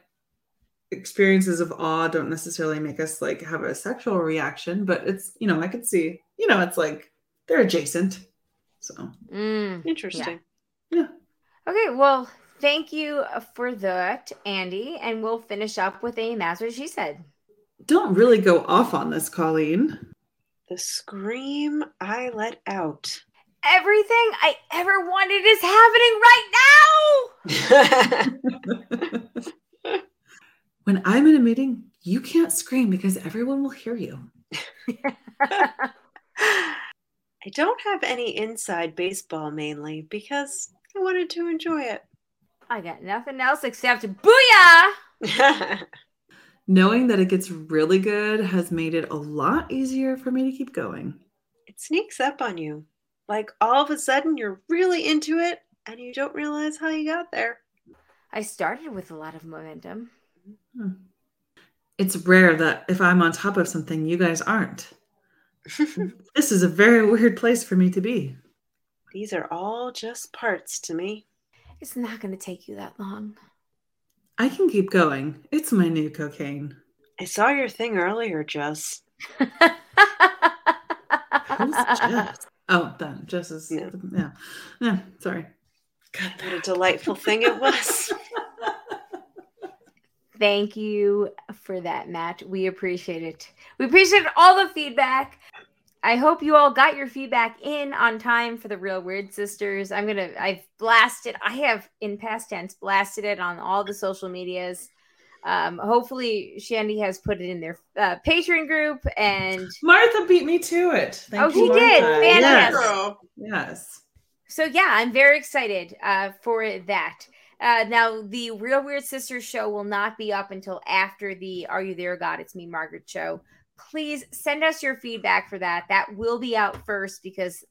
experiences of awe don't necessarily make us like have a sexual reaction, but it's you know I could see you know, it's like they're adjacent. So Mm. Interesting. Okay, well, thank you uh, for that, Andy. And we'll finish up with a That's What She Said. don't really go off on this, Colleen. The scream I let out. Everything I ever wanted is happening right now. *laughs* when I'm in a meeting, you can't scream because everyone will hear you. *laughs* *laughs* I don't have any inside baseball mainly because I wanted to enjoy it. I got nothing else except booyah! *laughs* Knowing that it gets really good has made it a lot easier for me to keep going. it sneaks up on you. Like all of a sudden you're really into it and you don't realize how you got there. I started with a lot of momentum. Hmm. It's rare that if I'm on top of something, you guys aren't. *laughs* This is a very weird place for me to be. These are all just parts to me. It's not going to take you that long. I can keep going. It's my new cocaine. I saw your thing earlier, Jess. *laughs* Who's Jess? Oh, that Jess is Yeah. yeah. Yeah, sorry. God, What a delightful thing it was. Thank you for that, Matt. We appreciate it. We appreciate all the feedback. I hope you all got your feedback in on time for the Real Weird Sisters. I'm gonna, I've blasted, I have in past tense blasted it on all the social medias. Um, hopefully, Shandy has put it in their uh, Patreon group, and Martha beat me to it. Thank Oh, you, she did. Martha. Fantastic. Yes. yes. so yeah, I'm very excited uh, for that. Uh, now, the Real Weird Sisters show will not be up until after the Are You There, God? It's Me, Margaret show. Please send us your feedback for that. That will be out first because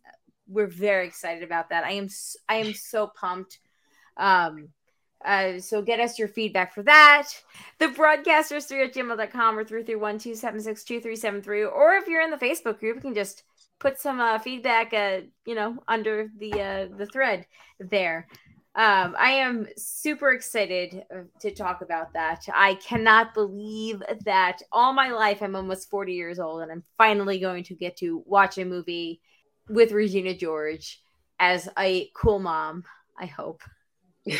we're very excited about that. I am I am so pumped. Um, uh, so get us your feedback for that. The broadcasters through at gmail.com or through through one two seven six two three seven three. Or if you're in the Facebook group, you can just put some uh, feedback uh, you know, under the uh the thread there. Um, I am super excited uh, to talk about that. I cannot believe that all my life I'm almost 40 years old and I'm finally going to get to watch a movie with Regina George as a cool mom, I hope. *laughs*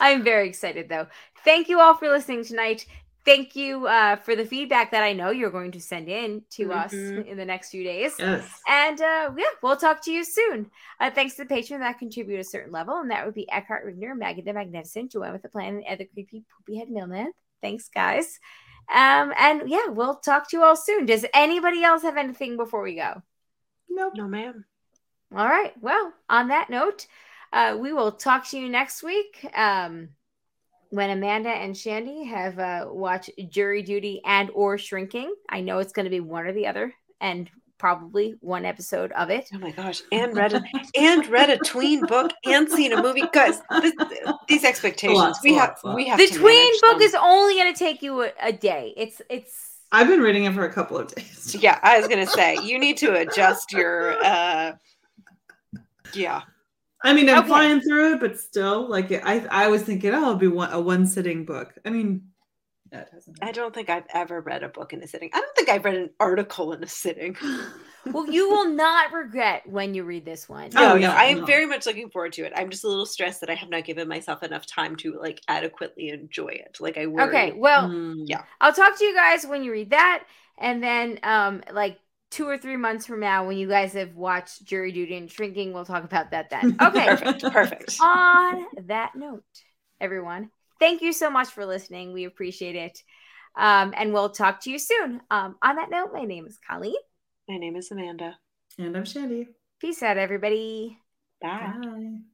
I'm very excited though. Thank you all for listening tonight. Thank you uh, for the feedback that I know you're going to send in to us Mhm. in the next few days. Yes. And uh, yeah, we'll talk to you soon. Uh, thanks to the patron that contribute a certain level, and that would be Eckhart Rigner, Maggie the Magnificent, Joanne with the Plan, and the creepy poopy head mailman. Thanks, guys. Um, and yeah, we'll talk to you all soon. Does anybody else have anything before we go? Nope. no, ma'am. All right. Well, on that note, uh, we will talk to you next week. Um, when Amanda and Shandy have uh, watched Jury Duty and or Shrinking, I know it's going to be one or the other, and probably one episode of it. Oh my gosh. And read a and read a tween book and seen a movie. Guys, this, these expectations. Lots, we lots, have lots. we have The to tween book them. is only going to take you a, a day. It's it's I've been reading it for a couple of days. Yeah, I was gonna say you need to adjust your uh yeah. I mean, I'm Okay. flying through it, but still, like I, I was thinking, oh, it'll be one, a one sitting book. I mean, yeah, it hasn't. I don't think I've ever read a book in a sitting. I don't think I've read an article in a sitting. *laughs* well, you will not regret when you read this one. Oh, No, no, yeah, I am no. very much looking forward to it. I'm just a little stressed that I have not given myself enough time to like adequately enjoy it. Like I worry. Okay, well, Mm. yeah. I'll talk to you guys when you read that, and then um like two or three months from now, when you guys have watched Jury Duty and Shrinking, we'll talk about that then. *laughs* Okay. Perfect. Perfect. On that note, everyone, thank you so much for listening. We appreciate it. Um, and we'll talk to you soon. Um, on that note, my name is Colleen. My name is Amanda. And I'm Shandy. Peace out, everybody. Bye. Bye.